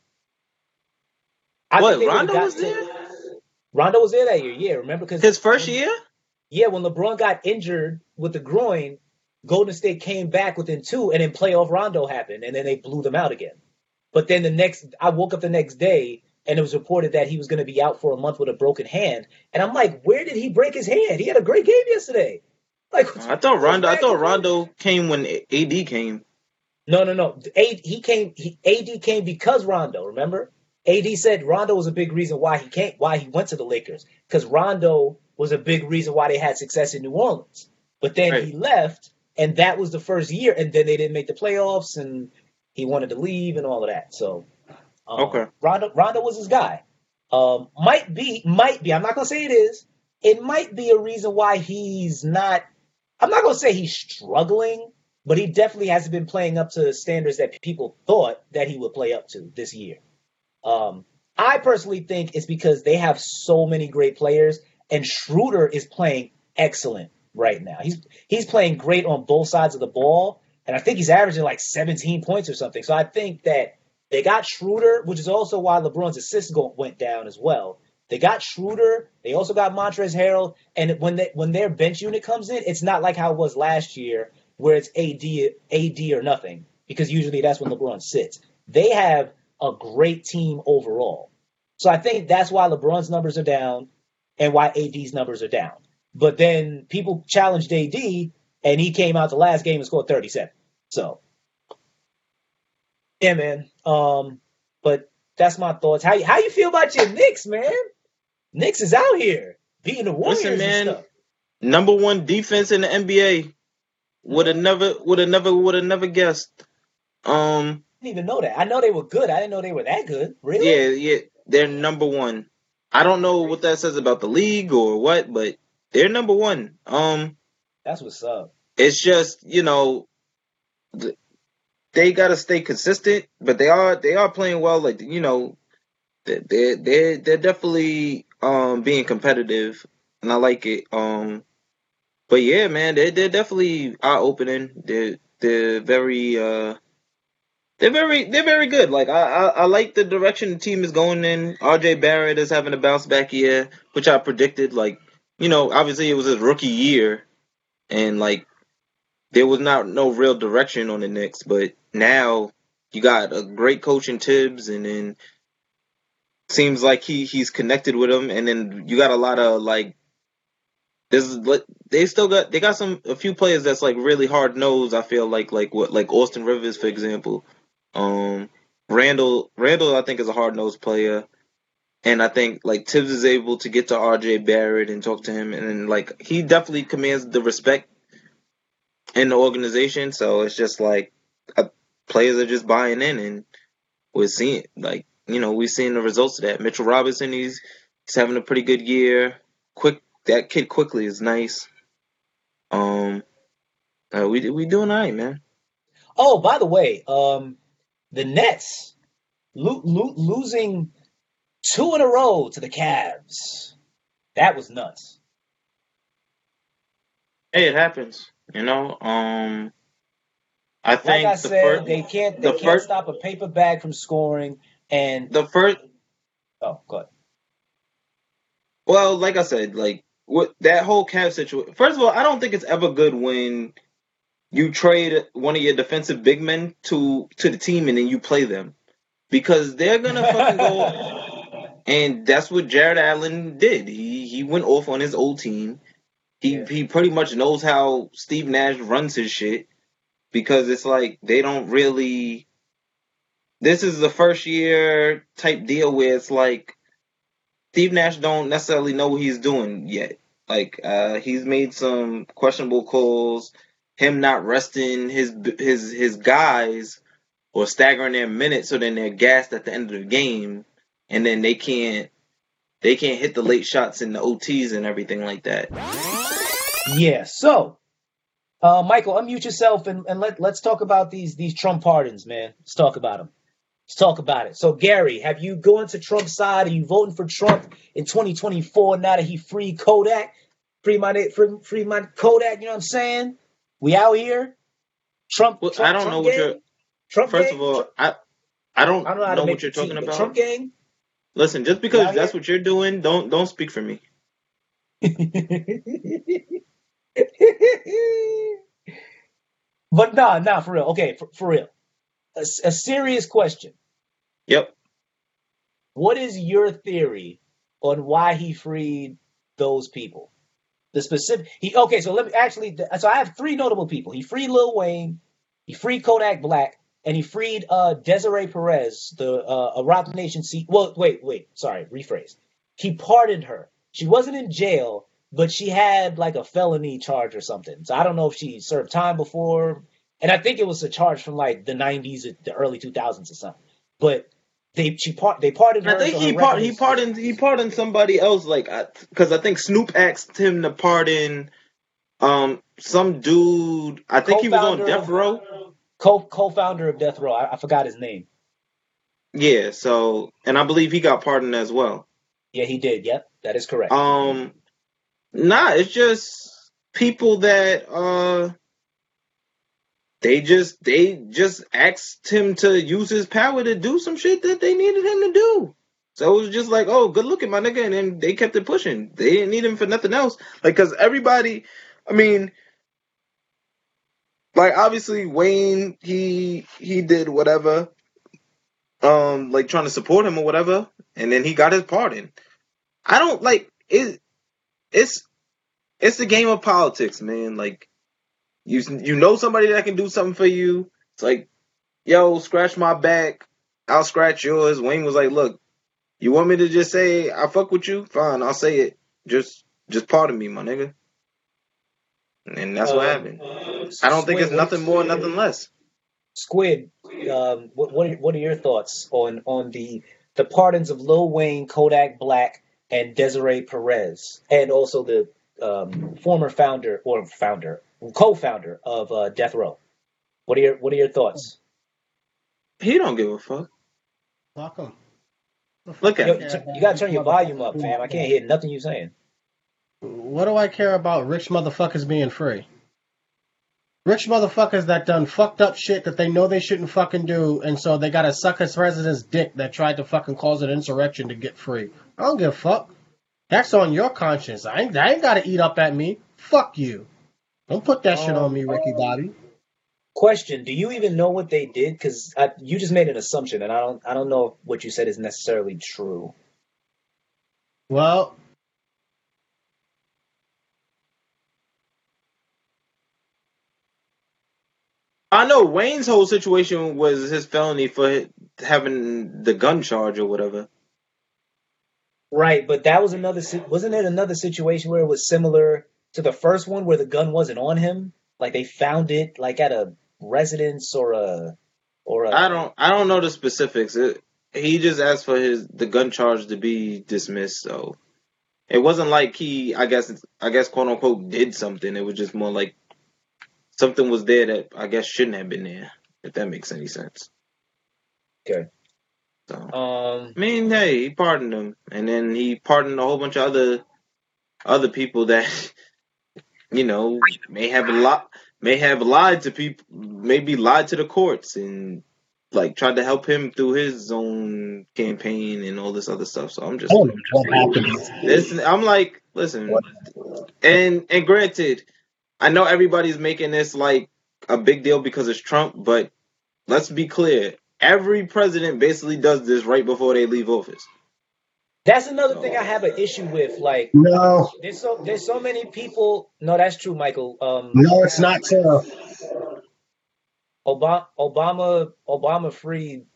[SPEAKER 4] I
[SPEAKER 3] What, Rondo was
[SPEAKER 4] to-
[SPEAKER 3] there?
[SPEAKER 4] Rondo was there that year, yeah. Remember because
[SPEAKER 3] his first year.
[SPEAKER 4] yeah, when LeBron got injured with the groin, Golden State came back within two, and then playoff Rondo happened, and then they blew them out again. But then the next, I woke up the next day, and it was reported that he was going to be out for a month with a broken hand, and I'm like, where did he break his hand? He had a great game yesterday. Like
[SPEAKER 3] I thought Rondo. I thought Rondo came when AD came.
[SPEAKER 4] No, no, no. A, he came. He, AD came because Rondo. Remember, AD said Rondo was a big reason why he came, why he went to the Lakers, because Rondo was a big reason why they had success in New Orleans. But then
[SPEAKER 3] Right.
[SPEAKER 4] he left, and that was the first year, and then they didn't make the playoffs, and he wanted to leave and all of that. So, um,
[SPEAKER 3] Okay.
[SPEAKER 4] Rondo, Rondo was his guy. Um, might be, might be. I'm not gonna say it is. It might be a reason why he's not. I'm not gonna say he's struggling, but he definitely hasn't been playing up to the standards that people thought that he would play up to this year. Um, I personally think it's because they have so many great players, and Schroeder is playing excellent right now. He's he's playing great on both sides of the ball, and I think he's averaging like 17 points or something. So I think that they got Schroeder, which is also why LeBron's assists go, went down as well. They got Schroeder. They also got Montrezl Harrell, and when they, when their bench unit comes in, it's not like how it was last year, where it's AD AD or nothing, because usually that's when LeBron sits. They have a great team overall. So I think that's why LeBron's numbers are down and why AD's numbers are down. But then people challenged AD, and he came out the last game and scored 37. So, yeah, man. Um, but that's my thoughts. How how you feel about your Knicks, man? Knicks is out here beating the Warriors
[SPEAKER 3] Listen, man.
[SPEAKER 4] and stuff.
[SPEAKER 3] Number one defense in the NBA. Would have never would have never would have never guessed. Um.
[SPEAKER 4] I didn't even know that. I know they were good. I didn't know they were that good. Really?
[SPEAKER 3] Yeah, yeah, they're number one. I don't know what that says about the league or what, but they're number one. Um,
[SPEAKER 4] That's what's up.
[SPEAKER 3] it's just you know, they got to stay consistent, but they are they are playing well. Like you know, they they they they're definitely um being competitive, and I like it. Um, but yeah, man, they they're definitely eye opening. They're they're very uh They're very they're very good. Like I, I I like the direction the team is going in. RJ Barrett is having a bounce back year, which I predicted. Like you know, obviously it was his rookie year, and like there was not no real direction on the Knicks. But now you got a great coach in Thibs, and then seems like he he's connected with him, and then you got a lot of like. There's they still got they got some a few players that's like really hard nosed. I feel like like what like Austin Rivers for example, um Randall Randall I think is a hard nosed player, and I think like Thibs is able to get to R.J. Barrett and talk to him, and then like he definitely commands the respect in the organization. So it's just like uh, players are just buying in, and we're seeing like you know we're seeing the results of that. Mitchell Robinson, he's he's having a pretty good year. Quick, that kid Quickley is nice. Um, uh, we we doing all right, man.
[SPEAKER 4] Oh, by the way, um, the Nets lo- lo- losing two in a row to the Cavs. That was nuts.
[SPEAKER 3] Hey, it happens. You know, um, I
[SPEAKER 4] Like
[SPEAKER 3] think
[SPEAKER 4] I
[SPEAKER 3] the
[SPEAKER 4] said,
[SPEAKER 3] first
[SPEAKER 4] they can't they
[SPEAKER 3] the
[SPEAKER 4] can't
[SPEAKER 3] first-
[SPEAKER 4] stop a paper bag from scoring. And
[SPEAKER 3] the first
[SPEAKER 4] oh, go ahead.
[SPEAKER 3] Well, like I said, like what that whole Cavs situation. First of all, I don't think it's ever good when you trade one of your defensive big men to to the team and then you play them because they're gonna fucking go. And that's what Jarrett Allen did. He he went off on his old team. He
[SPEAKER 4] Yeah.
[SPEAKER 3] he pretty much knows how Steve Nash runs his shit because it's like they don't really. This is the first year type deal where it's like Steve Nash don't necessarily know what he's doing yet. Like uh, he's made some questionable calls. Him not resting his his his guys or staggering their minutes, so then they're gassed at the end of the game, and then they can't they can't hit the late shots in the OTs and everything like that.
[SPEAKER 4] Yeah. So, uh, Michael, unmute yourself and, and let let's talk about these these Trump pardons, man. Let's talk about them. Let's talk about it. So, Gary, have you gone to Trump's side? Are you voting for Trump in 2024 now that he freed Kodak? Free my free, free my Kodak. You know what I'm saying? We out here. Trump.
[SPEAKER 3] Well,
[SPEAKER 4] Trump
[SPEAKER 3] I don't
[SPEAKER 4] Trump
[SPEAKER 3] know what you're.
[SPEAKER 4] Trump
[SPEAKER 3] First
[SPEAKER 4] gang?
[SPEAKER 3] of all, I I don't,
[SPEAKER 4] I don't know
[SPEAKER 3] know what you're
[SPEAKER 4] team,
[SPEAKER 3] talking about.
[SPEAKER 4] Trump gang.
[SPEAKER 3] Listen, just because that's
[SPEAKER 4] yeah.
[SPEAKER 3] what you're doing, don't don't speak for me.
[SPEAKER 4] but nah, nah, for real. Okay, for, for real. A serious question.
[SPEAKER 3] Yep.
[SPEAKER 4] What is your theory on why he freed those people? The specific. He okay. So let me actually. So I have three notable people. He freed Lil Wayne. He freed Kodak Black, and he freed uh, Desiree Perez, the uh, a Roc Nation seat. Well, wait, wait. Sorry, rephrase. He pardoned her. She wasn't in jail, but she had like a felony charge or something. So I don't know if she served time before, and I think it was a charge from like the '90s, or the early 2000s or something. But they she part they pardoned her.
[SPEAKER 3] I think
[SPEAKER 4] so
[SPEAKER 3] he part he pardoned he pardoned somebody else like because I think Snoop asked him to pardon um some dude. I think he was on death
[SPEAKER 4] of-
[SPEAKER 3] row.
[SPEAKER 4] co co-founder of Death Row. I, I forgot his name.
[SPEAKER 3] Yeah. So and I believe he got pardoned as well.
[SPEAKER 4] Yeah, he did. Yep, that is correct.
[SPEAKER 3] Um, nah, it's just people that uh they just they just asked him to use his power to do some shit that they needed him to do. So it was just like, oh, good looking, my nigga, and then they kept it pushing. They didn't need him for nothing else, like because everybody, I mean, like obviously Wayne, he he did whatever, um, like trying to support him or whatever, and then he got his pardon. I don't like it. It's it's the game of politics, man. Like you you know somebody that can do something for you. It's like, yo, scratch my back, I'll scratch yours. Wayne was like, look, you want me to just say I fuck with you? Fine, I'll say it. Just just pardon me, my nigga. And that's what
[SPEAKER 4] Uh,
[SPEAKER 3] happened. I don't think it's nothing more, nothing less.
[SPEAKER 4] Squid, um, what what are, what are your thoughts on on the the pardons of Lil Wayne, Kodak Black, and Desiree Perez, and also the um, former founder or founder, co-founder of uh, Death Row? What are your what are your thoughts?
[SPEAKER 3] He don't give a fuck.
[SPEAKER 5] Fuck 'em.
[SPEAKER 3] Look at
[SPEAKER 4] Yo,
[SPEAKER 3] him.
[SPEAKER 4] t- you gotta turn your volume up, fam. I can't hear nothing you saying.
[SPEAKER 5] What do I care about rich motherfuckers being free? Rich motherfuckers that done fucked up shit that they know they shouldn't fucking do, and so they gotta suck his president's dick that tried to fucking cause an insurrection to get free. I don't give a fuck. That's on your conscience. I ain't, I ain't gotta eat up at me. Fuck you. Don't put that shit on me, Ricky um, Bobby.
[SPEAKER 4] Question: Do you even know what they did? Because you just made an assumption, and I don't. I don't know if what you said is necessarily true.
[SPEAKER 5] Well,
[SPEAKER 3] I know Wayne's whole situation was his felony for having the gun charge or whatever.
[SPEAKER 4] Right, but that was another. Wasn't it another situation where it was similar to the first one, where the gun wasn't on him? Like they found it, like at a residence or a, or a.
[SPEAKER 3] I don't I don't know the specifics. It, he just asked for his the gun charge to be dismissed, so it wasn't like he I guess I guess quote unquote did something. It was just more like something was there that I guess shouldn't have been there. If that makes any sense.
[SPEAKER 4] Okay.
[SPEAKER 3] So
[SPEAKER 4] Um.
[SPEAKER 3] I mean, hey, he pardoned him, and then he pardoned a whole bunch of other other people that you know may have a lot may have lied to people, maybe lied to the courts, and like tried to help him through his own campaign and all this other stuff. So I'm just,
[SPEAKER 5] I don't know
[SPEAKER 3] listen, I'm like, listen, and and granted, I know everybody's making this like a big deal because it's Trump, but let's be clear. Every president basically does this right before they leave office.
[SPEAKER 4] That's another thing I have an issue with. Like,
[SPEAKER 5] No,
[SPEAKER 4] there's so there's so many people. No, that's true, Michael. Um,
[SPEAKER 5] no, it's not true.
[SPEAKER 4] Obama, Obama, Obama freed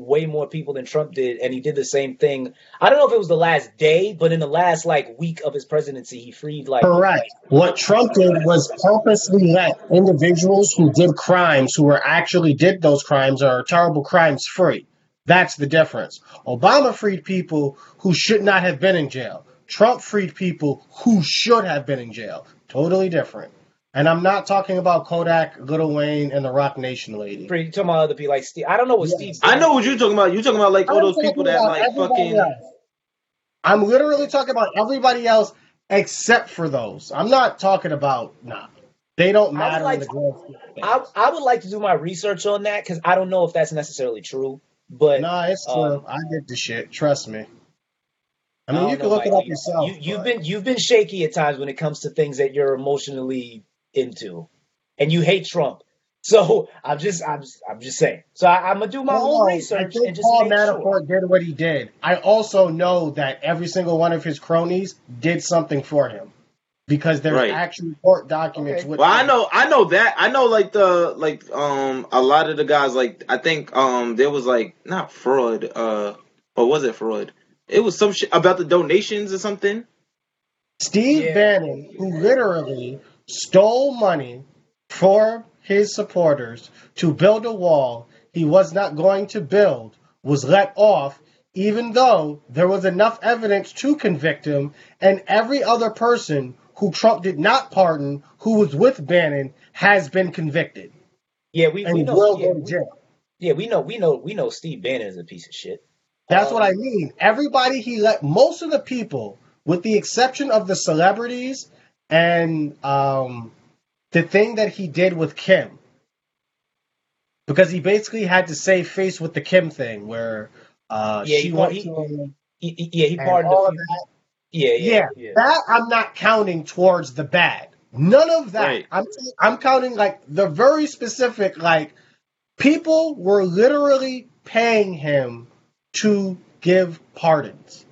[SPEAKER 4] way more people than Trump did, and he did the same thing. I don't know if it was the last day, but in the last like week of his presidency, he freed like
[SPEAKER 5] Correct. What Trump did was purposely let individuals who did crimes, who were actually did those crimes or terrible crimes, free. That's the difference. Obama freed people who should not have been in jail. Trump freed people who should have been in jail. Totally different. And I'm not talking about Kodak, Little Wayne, and the Roc Nation lady.
[SPEAKER 4] free. Talking about other people like Steve. I don't know what
[SPEAKER 5] Yeah.
[SPEAKER 4] Steve.
[SPEAKER 3] I know what you're talking about. You're talking about like all those people that
[SPEAKER 5] about
[SPEAKER 3] like fucking.
[SPEAKER 5] else. I'm literally talking about everybody else except for those. I'm not talking about nah. They don't
[SPEAKER 4] I would
[SPEAKER 5] matter
[SPEAKER 4] like
[SPEAKER 5] in the grand scheme.
[SPEAKER 4] I I would like to do my research on that because I don't know if that's necessarily true. But
[SPEAKER 5] Nah, it's
[SPEAKER 4] um,
[SPEAKER 5] true. I did the shit. Trust me. I mean,
[SPEAKER 4] don't
[SPEAKER 5] you can
[SPEAKER 4] know,
[SPEAKER 5] look it
[SPEAKER 4] Michael.
[SPEAKER 5] up yourself.
[SPEAKER 4] You, you've been you've been shaky at times when it comes to things that you're emotionally into, and you hate Trump. So I'm just I'm just, I'm just saying. So I, I'm gonna do my
[SPEAKER 5] No,
[SPEAKER 4] own
[SPEAKER 5] no, I
[SPEAKER 4] research
[SPEAKER 5] think
[SPEAKER 4] and just
[SPEAKER 5] Paul
[SPEAKER 4] make sure.
[SPEAKER 5] Manafort did what he did. I also know that every single one of his cronies did something for him because there's
[SPEAKER 3] Right.
[SPEAKER 5] actual court documents
[SPEAKER 4] Okay.
[SPEAKER 5] with
[SPEAKER 3] Well, I know, I know that. I know, like the like um a lot of the guys. Like I think um there was like not fraud. Uh, or was it fraud? It was some shit about the donations or something.
[SPEAKER 5] Steve
[SPEAKER 4] Yeah.
[SPEAKER 5] Bannon, who literally stole money for his supporters to build a wall he was not going to build, was let off, even though there was enough evidence to convict him, and every other person who Trump did not pardon, who was with Bannon, has been convicted
[SPEAKER 4] Yeah, we, we know.
[SPEAKER 5] will
[SPEAKER 4] Yeah,
[SPEAKER 5] go to
[SPEAKER 4] we,
[SPEAKER 5] jail.
[SPEAKER 4] yeah, we know. We know. We know. Steve Bannon is a piece of shit.
[SPEAKER 5] That's what I
[SPEAKER 4] Um,
[SPEAKER 5] mean. Everybody he let, most of the people, with the exception of the celebrities and um, the thing that he did with Kim, because he basically had to save face with the Kim thing, where uh,
[SPEAKER 4] Yeah,
[SPEAKER 5] she
[SPEAKER 4] he-
[SPEAKER 5] went
[SPEAKER 4] he-
[SPEAKER 5] to him.
[SPEAKER 4] he- he- yeah, he pardoned
[SPEAKER 5] all of that.
[SPEAKER 4] Yeah, yeah,
[SPEAKER 5] Yeah,
[SPEAKER 4] yeah.
[SPEAKER 5] that I'm not counting towards the bad. None of that.
[SPEAKER 3] Right.
[SPEAKER 5] I'm I'm counting like the very specific like people were literally paying him to give pardons.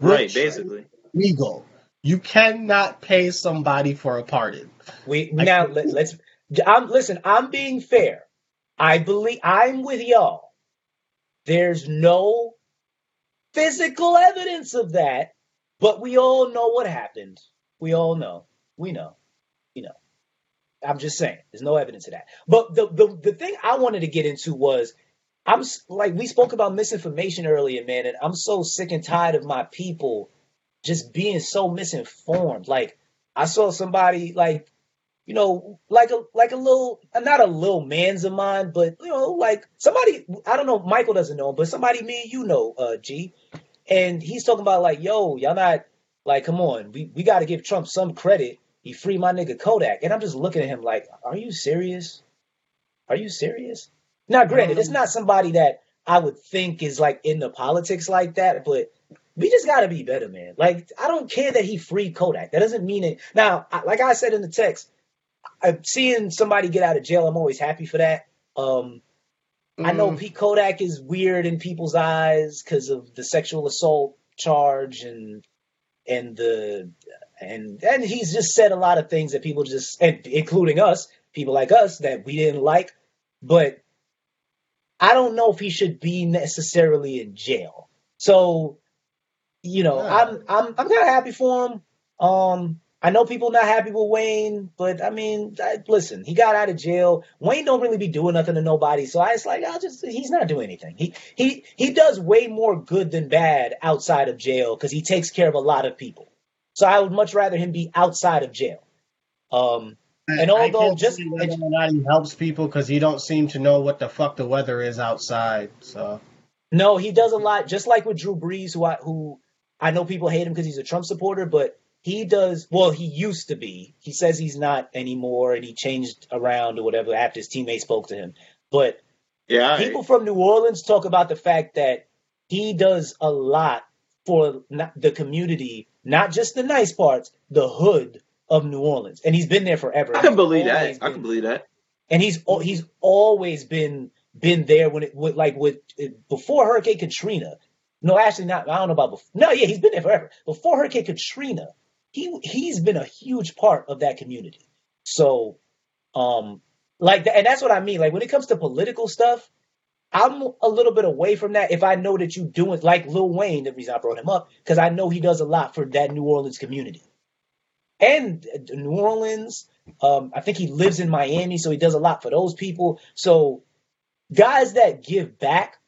[SPEAKER 3] Right, basically.
[SPEAKER 5] legal. You cannot pay somebody for a pardon.
[SPEAKER 4] We
[SPEAKER 5] I
[SPEAKER 4] now let, let's. I'm listen. I'm being fair. I believe I'm with y'all. There's no physical evidence of that, but we all know what happened. We all know. We know. You know. I'm just saying. There's no evidence of that. But the the, the thing I wanted to get into was I'm like we spoke about misinformation earlier, man, and I'm so sick and tired of my people just being so misinformed. Like I saw somebody like you know, like a like a little not a little man's of mine, but you know, like somebody I don't know, Michael doesn't know him, but somebody me and you know, uh G. And he's talking about like, yo, y'all not like, come on, we, we gotta give Trump some credit he freed my nigga Kodak, and I'm just looking at him like, are you serious? Are you serious? Now, granted, it's not somebody that I would think is like in the politics like that, but we just got to be better, man. Like, I don't care that he freed Kodak. That doesn't mean it. Now, I- like I said in the text, I'm seeing somebody get out of jail. I'm always happy for that. Um, I know
[SPEAKER 2] Mm.
[SPEAKER 4] Pete Kodak is weird in people's eyes because of the sexual assault charge and and the and and he's just said a lot of things that people just and including us, people like us that we didn't like. But I don't know if he should be necessarily in jail. So, you know,
[SPEAKER 5] Yeah.
[SPEAKER 4] I'm I'm I'm kind of happy for him. Um, I know people not happy with Wayne, but I mean, I, listen, he got out of jail. Wayne don't really be doing nothing to nobody, so I was like, I'll just he's not doing anything. He he he does way more good than bad outside of jail because he takes care of a lot of people. So I would much rather him be outside of jail. Um, and although just
[SPEAKER 5] whether or not he helps people because he don't seem to know what the fuck the weather is outside. So
[SPEAKER 4] No, he does a lot, just like with Drew Brees, who I, who I know people hate him because he's a Trump supporter, but he does. Well, he used to be. He says he's not anymore, and he changed around or whatever after his teammate spoke to him. But
[SPEAKER 3] Yeah, I-
[SPEAKER 4] people from New Orleans talk about the fact that he does a lot for the community, not just the nice parts, the hood of New Orleans, and he's been there forever.
[SPEAKER 3] I can believe that. I can believe that.
[SPEAKER 4] and he's he's always been been there when it like with before Hurricane Katrina. No, actually not. I don't know about before. No, yeah, he's been there forever. Before Hurricane Katrina, he he's been a huge part of that community. So, um, like, that, and that's what I mean. Like when it comes to political stuff, I'm a little bit away from that. If I know that you doing like Lil Wayne, the reason I brought him up because I know he does a lot for that New Orleans community and uh, New Orleans. Um, I think he lives in Miami, so he does a lot for those people. So guys that give back,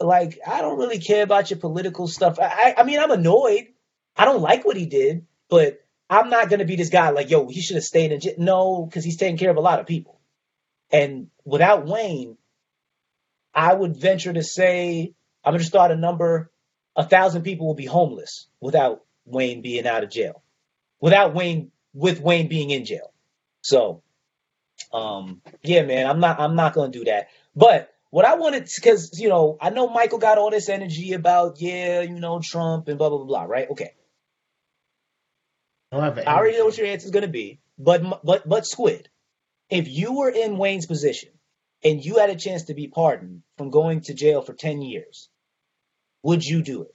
[SPEAKER 4] like I don't really care about your political stuff. I, I, mean, I'm annoyed. I don't like what he did, but I'm not gonna be this guy like, yo, he should have stayed in jail. No, because he's taking care of a lot of people. And without Wayne, I would venture to say I'm gonna start a number. A thousand people will be homeless without Wayne being out of jail. Without Wayne, with Wayne being in jail. So, um, yeah, man, I'm not, I'm not gonna do that. But what I wanted, because you know, I know Michael got all this energy about, yeah, you know, Trump and blah blah blah, blah right? Okay,
[SPEAKER 5] I don't have an
[SPEAKER 4] I already know what your answer is gonna be. But but but Squid, if you were in Wayne's position and you had a chance to be pardoned from going to jail for ten years, would you do it?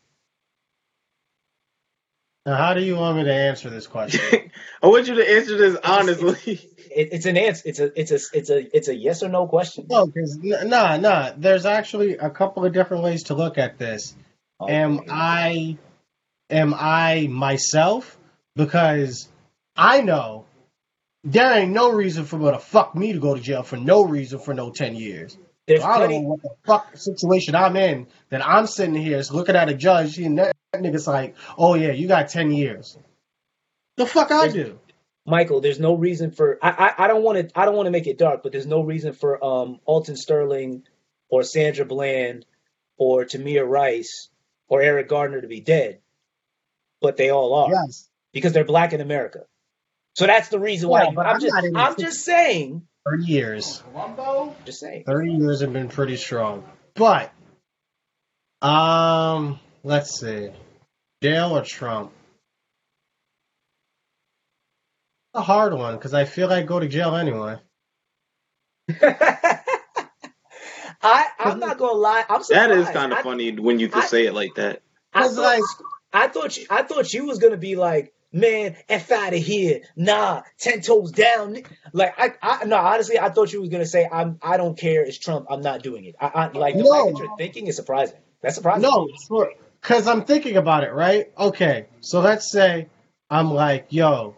[SPEAKER 5] Now, how do you want me to answer this question?
[SPEAKER 3] I want you to answer this honestly.
[SPEAKER 4] It, it's an answer. It's a it's a it's a it's a yes or no question.
[SPEAKER 5] no, because nah, nah. There's actually a couple of different ways to look at this. Oh, am I am I myself? Because I know there ain't no reason for what the fuck me to go to jail for no reason for no ten years.
[SPEAKER 4] There's
[SPEAKER 5] I don't
[SPEAKER 4] plenty.
[SPEAKER 5] know what the fuck situation I'm in that I'm sitting here looking at a judge and that, that nigga's like, oh yeah, you got ten years. The fuck I do?
[SPEAKER 4] Michael, there's no reason for I I, I don't want to I don't want to make it dark, but there's no reason for um Alton Sterling or Sandra Bland or Tamir Rice or Eric Gardner to be dead, but they all are
[SPEAKER 5] Yes.
[SPEAKER 4] because they're black in America. So that's the reason why.
[SPEAKER 5] Yeah, but
[SPEAKER 4] I'm
[SPEAKER 5] I'm
[SPEAKER 4] just
[SPEAKER 5] not in the
[SPEAKER 4] I'm just saying,
[SPEAKER 5] Thirty years.
[SPEAKER 4] just saying.
[SPEAKER 5] Thirty years have been pretty strong. But um let's see. Jail or Trump? A hard one, because I feel like go to jail anyway.
[SPEAKER 4] I I'm not gonna lie. I'm surprised.
[SPEAKER 3] that is kind
[SPEAKER 4] I-
[SPEAKER 3] of funny when you can
[SPEAKER 4] I-
[SPEAKER 3] say it like that.
[SPEAKER 4] I
[SPEAKER 5] It's
[SPEAKER 4] thought,
[SPEAKER 5] like-
[SPEAKER 4] I thought you, I thought you was gonna be like, man, f out of here, nah, ten toes down. Like I, I, no, honestly, I thought you was gonna say, I'm, I don't care, it's Trump, I'm not doing it. I, I like the
[SPEAKER 5] No.
[SPEAKER 4] fact that you're thinking is surprising. That's surprising.
[SPEAKER 5] No, because I'm thinking about it, right? Okay, so let's say I'm like, yo,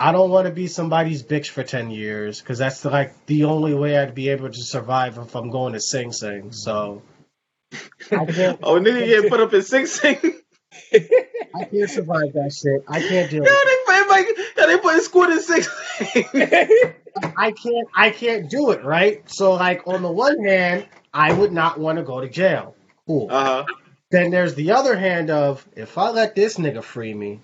[SPEAKER 5] I don't want to be somebody's bitch for 10 years because that's like the only way I'd be able to survive if I'm going to Sing Sing. So I can't,
[SPEAKER 3] Oh, nigga get put up in Sing Sing.
[SPEAKER 5] I can't survive that shit. I can't do
[SPEAKER 3] Yo,
[SPEAKER 5] it.
[SPEAKER 3] they put like, yeah, they put Squid in Sing Sing.
[SPEAKER 5] I can't, I can't do it, right? So like on the one hand, I would not want to go to jail. Cool.
[SPEAKER 3] Uh huh.
[SPEAKER 5] Then there's the other hand of if I let this nigga free me,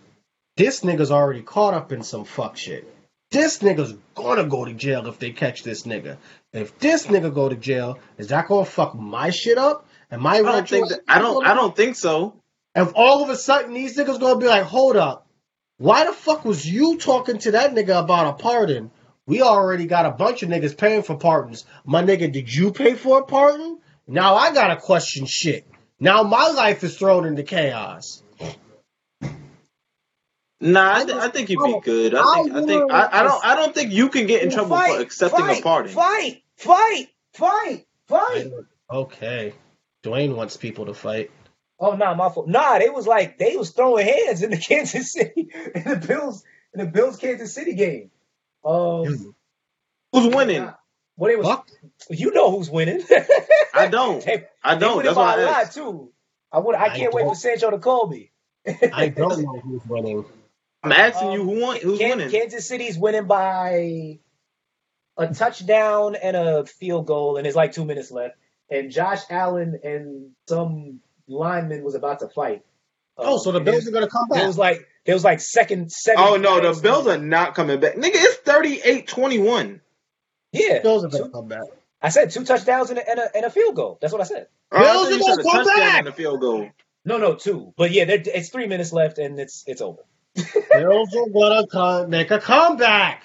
[SPEAKER 5] this nigga's already caught up in some fuck shit. This nigga's gonna go to jail if they catch this nigga. If this nigga go to jail, is that gonna fuck my shit up? And my
[SPEAKER 3] I don't think that, I don't I don't think so.
[SPEAKER 5] If all of a sudden these niggas gonna be like, hold up, why the fuck was you talking to that nigga about a pardon? We already got a bunch of niggas paying for pardons. My nigga, did you pay for a pardon? Now I gotta question shit. Now my life is thrown into chaos.
[SPEAKER 3] Nah, I, th- I think you'd be good. I think I think I, I don't I don't think you can get in trouble for accepting
[SPEAKER 4] fight,
[SPEAKER 3] a pardon.
[SPEAKER 4] Fight, fight, fight, fight.
[SPEAKER 5] Okay. Dwayne wants people to fight.
[SPEAKER 4] Oh no, nah, my fault. Nah, they was like they was throwing hands in the Kansas City in the Bills in the Bills Kansas City game. Um,
[SPEAKER 3] Who's winning?
[SPEAKER 4] What it was?
[SPEAKER 5] Fuck.
[SPEAKER 4] You know who's winning.
[SPEAKER 3] I don't.
[SPEAKER 4] They,
[SPEAKER 3] I don't. That's why
[SPEAKER 4] by a
[SPEAKER 3] I
[SPEAKER 4] lot too. I would. I
[SPEAKER 5] I
[SPEAKER 4] can't wait for. Sancho to call me.
[SPEAKER 5] I don't know who's winning.
[SPEAKER 3] I'm asking you
[SPEAKER 4] Um,
[SPEAKER 3] who won, who's
[SPEAKER 4] Kan-
[SPEAKER 3] winning.
[SPEAKER 4] Kansas City's winning by a touchdown and a field goal, and it's like two minutes left. And Josh Allen and some lineman was about to fight.
[SPEAKER 5] Oh, so the
[SPEAKER 4] Um,
[SPEAKER 5] Bills are gonna come back.
[SPEAKER 4] It was like it was like second second.
[SPEAKER 3] Oh no, the Bills are not coming back. Nigga, it's 38-21.
[SPEAKER 4] Yeah.
[SPEAKER 5] Bills are gonna come back.
[SPEAKER 4] I said two touchdowns and a, and a, and a field goal. That's what I said.
[SPEAKER 5] Bills are gonna come back.
[SPEAKER 3] and a field goal.
[SPEAKER 4] No, no, two. But yeah, there- it's three minutes left and it's it's over.
[SPEAKER 5] Bills are gonna come, make a comeback.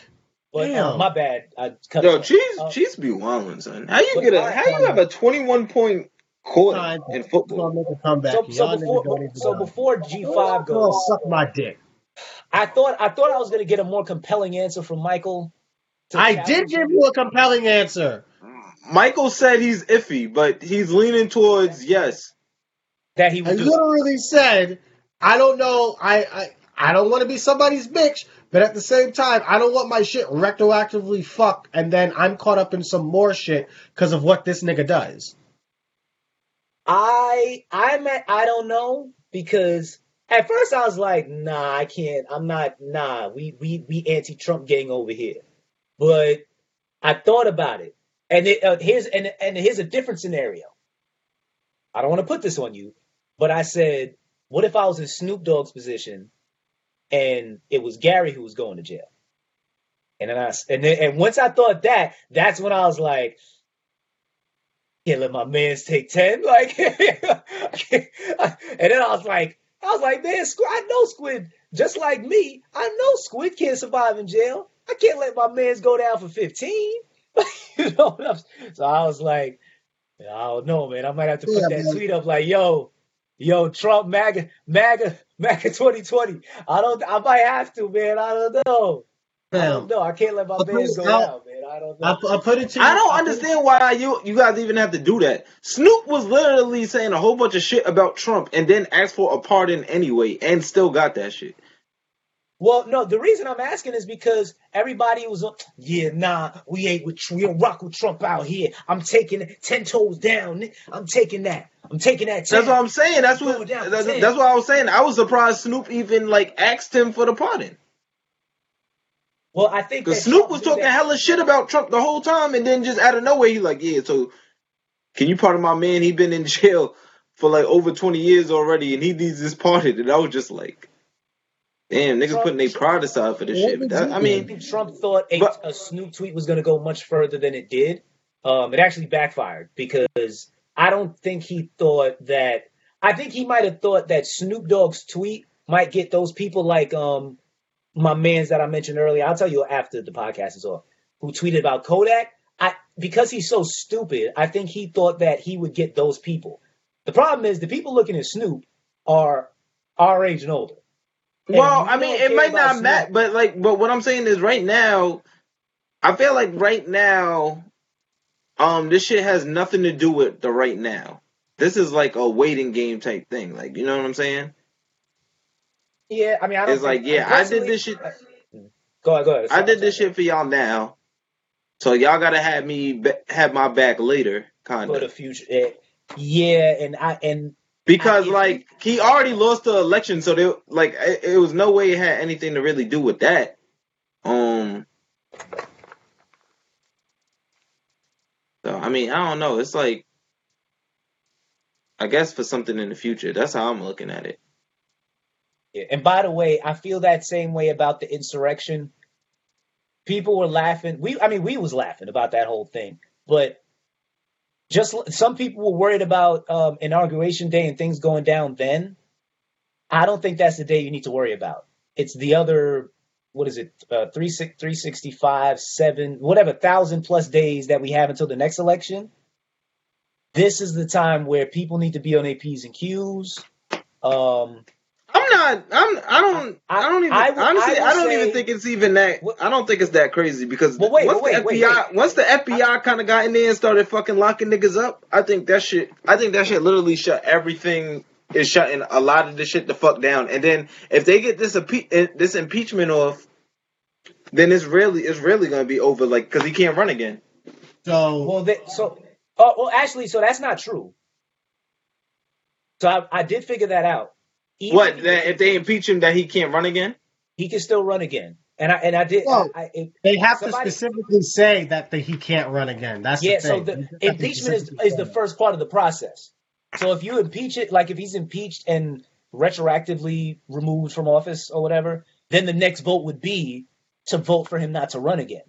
[SPEAKER 4] But
[SPEAKER 5] Damn.
[SPEAKER 4] uh, my bad. I cut
[SPEAKER 3] Yo,
[SPEAKER 4] it off.
[SPEAKER 3] Chiefs,
[SPEAKER 4] Uh,
[SPEAKER 3] Chiefs be wildin', son. How you get a?
[SPEAKER 4] I-
[SPEAKER 3] How you have a twenty-one point quarter
[SPEAKER 5] Fine.
[SPEAKER 3] in football?
[SPEAKER 5] gonna make a comeback.
[SPEAKER 4] so, so
[SPEAKER 5] Y'all
[SPEAKER 4] before so before G five goes,
[SPEAKER 5] suck my dick.
[SPEAKER 4] I thought I thought I was gonna get a more compelling answer from Michael. To
[SPEAKER 5] I did give you a compelling answer. Mm.
[SPEAKER 3] Michael said he's iffy, but he's leaning towards yes.
[SPEAKER 4] that he
[SPEAKER 5] I
[SPEAKER 4] would do.
[SPEAKER 5] literally said, I don't know. I I, I don't want to be somebody's bitch, but at the same time, I don't want my shit retroactively fucked, and then I'm caught up in some more shit because of what this nigga does.
[SPEAKER 4] I I'm at I don't know because at first I was like, nah, I can't. I'm not. Nah, we we we anti-Trump gang over here. But I thought about it, and it, uh, here's and and here's a different scenario. I don't want to put this on you, but I said, what if I was in Snoop Dogg's position, and it was Gary who was going to jail? And then I and then and once I thought that, that's when I was like, can't let my man's take 10. Like, and then I was like, I was like, man, Squid, I know Squid, just like me, I know Squid can't survive in jail. I can't let my man's go down for 15. you know what I'm So I was like, I don't know, man. I might have to put
[SPEAKER 5] Yeah,
[SPEAKER 4] that
[SPEAKER 5] man.
[SPEAKER 4] tweet up like, yo, yo, Trump, MAGA, MAGA, MAGA 2020. I don't, I might have to, man. I don't know. I don't know. I can't let my
[SPEAKER 5] But
[SPEAKER 4] man's go
[SPEAKER 5] I'll-
[SPEAKER 4] down, man. I don't
[SPEAKER 5] I,
[SPEAKER 4] know.
[SPEAKER 5] I put it to you.
[SPEAKER 3] I don't
[SPEAKER 5] I
[SPEAKER 3] understand why you you guys even have to do that. Snoop was literally saying a whole bunch of shit about Trump and then asked for a pardon anyway and still got that shit.
[SPEAKER 4] Well, no, the reason I'm asking is because everybody was, yeah, nah, we ain't with, we don't rock with Trump out here. I'm taking ten toes down. I'm taking that. I'm taking that. 10.
[SPEAKER 3] That's what I'm saying. That's what that's, that's what I was saying. I was surprised Snoop even like asked him for the pardon.
[SPEAKER 4] well, I think
[SPEAKER 3] Because Snoop
[SPEAKER 4] Trump
[SPEAKER 3] was talking
[SPEAKER 4] that-
[SPEAKER 3] hella shit about Trump the whole time, and then just out of nowhere, he's like, yeah, so can you pardon my man? He been in jail for like over twenty years already, and he needs this pardon. And I was just like, damn, niggas
[SPEAKER 4] Trump-
[SPEAKER 3] putting their pride aside for this shit. That, I mean,
[SPEAKER 4] Trump thought a,
[SPEAKER 3] But-
[SPEAKER 4] a Snoop tweet was going to go much further than it did. Um, it actually backfired because I don't think he thought that. I think he might have thought that Snoop Dogg's tweet might get those people like um my man's that I mentioned earlier. I'll tell you after the podcast is off. Who tweeted about Kodak? I because he's so stupid. I think he thought that he would get those people. The problem is the people looking at Snoop are our age and older.
[SPEAKER 3] Well, I mean, it might not matter, but like, but what I'm saying is, right now, I feel like right now, um, this shit has nothing to do with the right now. This is like a waiting game type thing. Like, you know what I'm saying?
[SPEAKER 4] Yeah, I mean, I don't.
[SPEAKER 3] It's like, yeah, I did this shit.
[SPEAKER 4] Go ahead, go ahead.
[SPEAKER 3] I did this shit for y'all now, so y'all gotta have me have my back later, kind of.
[SPEAKER 4] for the future. Eh, yeah, and I and
[SPEAKER 3] Because like he already lost the election, so there like it, it was no way it had anything to really do with that. Um. So I mean, I don't know. It's like, I guess for something in the future. That's how I'm looking at it.
[SPEAKER 4] Yeah. And by the way, I feel that same way about the insurrection. People were laughing. We, I mean, we was laughing about that whole thing, but just some people were worried about um, inauguration day and things going down then. I don't think that's the day you need to worry about. It's the other, what is it, uh, three six three sixty five seven whatever thousand plus days that we have until the next election. This is the time where people need to be on their p's and q's. Um,
[SPEAKER 3] not. I'm. I don't. I, don't even.
[SPEAKER 4] I would-
[SPEAKER 3] honestly,
[SPEAKER 4] I
[SPEAKER 3] I, don't
[SPEAKER 4] say-
[SPEAKER 3] even think it's even that. I don't think it's that crazy because
[SPEAKER 4] Well, wait,
[SPEAKER 3] once
[SPEAKER 4] wait,
[SPEAKER 3] the FBI,
[SPEAKER 4] wait.
[SPEAKER 3] once the FBI kind of got in there and started fucking locking niggas up, I think that shit. I think that shit literally shut everything. Is shutting a lot of this shit the fuck down. And then if they get this impe- eh, this impeachment off, then it's really it's really gonna be over. Like because he can't run again.
[SPEAKER 5] So
[SPEAKER 4] Well, they, so, oh, well, actually, so that's not true. So I, I did figure that out. Even
[SPEAKER 3] What that if they impeach him that he can't run again?
[SPEAKER 4] he can still run again, and I and I did.
[SPEAKER 5] Well,
[SPEAKER 4] I, it,
[SPEAKER 5] they have
[SPEAKER 4] Somebody-
[SPEAKER 5] to specifically say that the, he can't run again. That's
[SPEAKER 4] yeah.
[SPEAKER 5] the
[SPEAKER 4] So the
[SPEAKER 5] You just have to
[SPEAKER 4] impeachment is is the first part of the process. So if you impeach it, like if he's impeached and retroactively removed from office or whatever, then the next vote would be to vote for him not to run again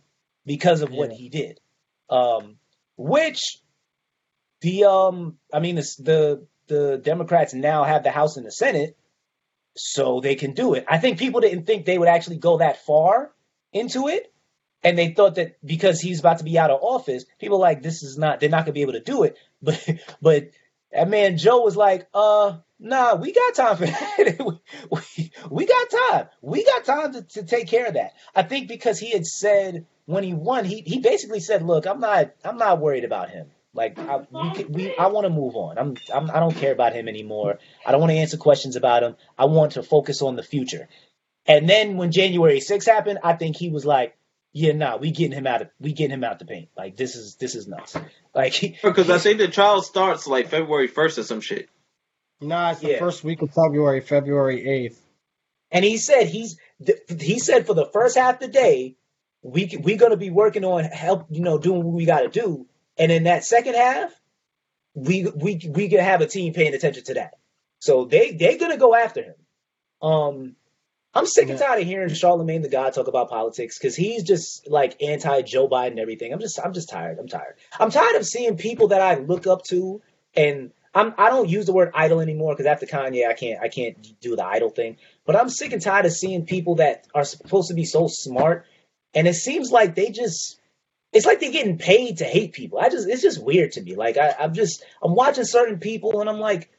[SPEAKER 4] because of what he did. Um, which the um, I mean, the the the Democrats now have the House and the Senate, so they can do it. I think people didn't think they would actually go that far into it. And they thought that because he's about to be out of office, people like this is not they're not gonna be able to do it. But but that man Joe was like, uh, nah, we got time for that. we, we, we got time. We got time to, to take care of that. I think because he had said when he won, he he basically said, look, I'm not I'm not worried about him. Like I, we, can- we, I want to move on. I'm, I'm, I don't care about him anymore. I don't want to answer questions about him. I want to focus on the future. And then when January 6th happened, I think he was like, yeah, nah, we getting him out of, we getting him out the paint. Like this is, this is nuts. Like
[SPEAKER 3] Because I think the trial starts like February first or some shit.
[SPEAKER 5] Nah, it's the
[SPEAKER 4] Yeah.
[SPEAKER 5] first week of February, February eighth.
[SPEAKER 4] And he said he's he said for the first half of the day, we we're gonna be working on help, you know, doing what we got to do, and in that second half, we we we gonna have a team paying attention to that. So they they're gonna go after him. Um, I'm sick and tired of hearing Charlemagne the God talk about politics because he's just like anti Joe Biden and everything. I'm just I'm just tired. I'm tired. I'm tired of seeing people that I look up to and I'm I don't use the word idol anymore because after Kanye I can't I can't do the idol thing. But I'm sick and tired of seeing people that are supposed to be so smart and it seems like they just it's like they're getting paid to hate people. I just it's just weird to me. Like I, I'm just I'm watching certain people and I'm like,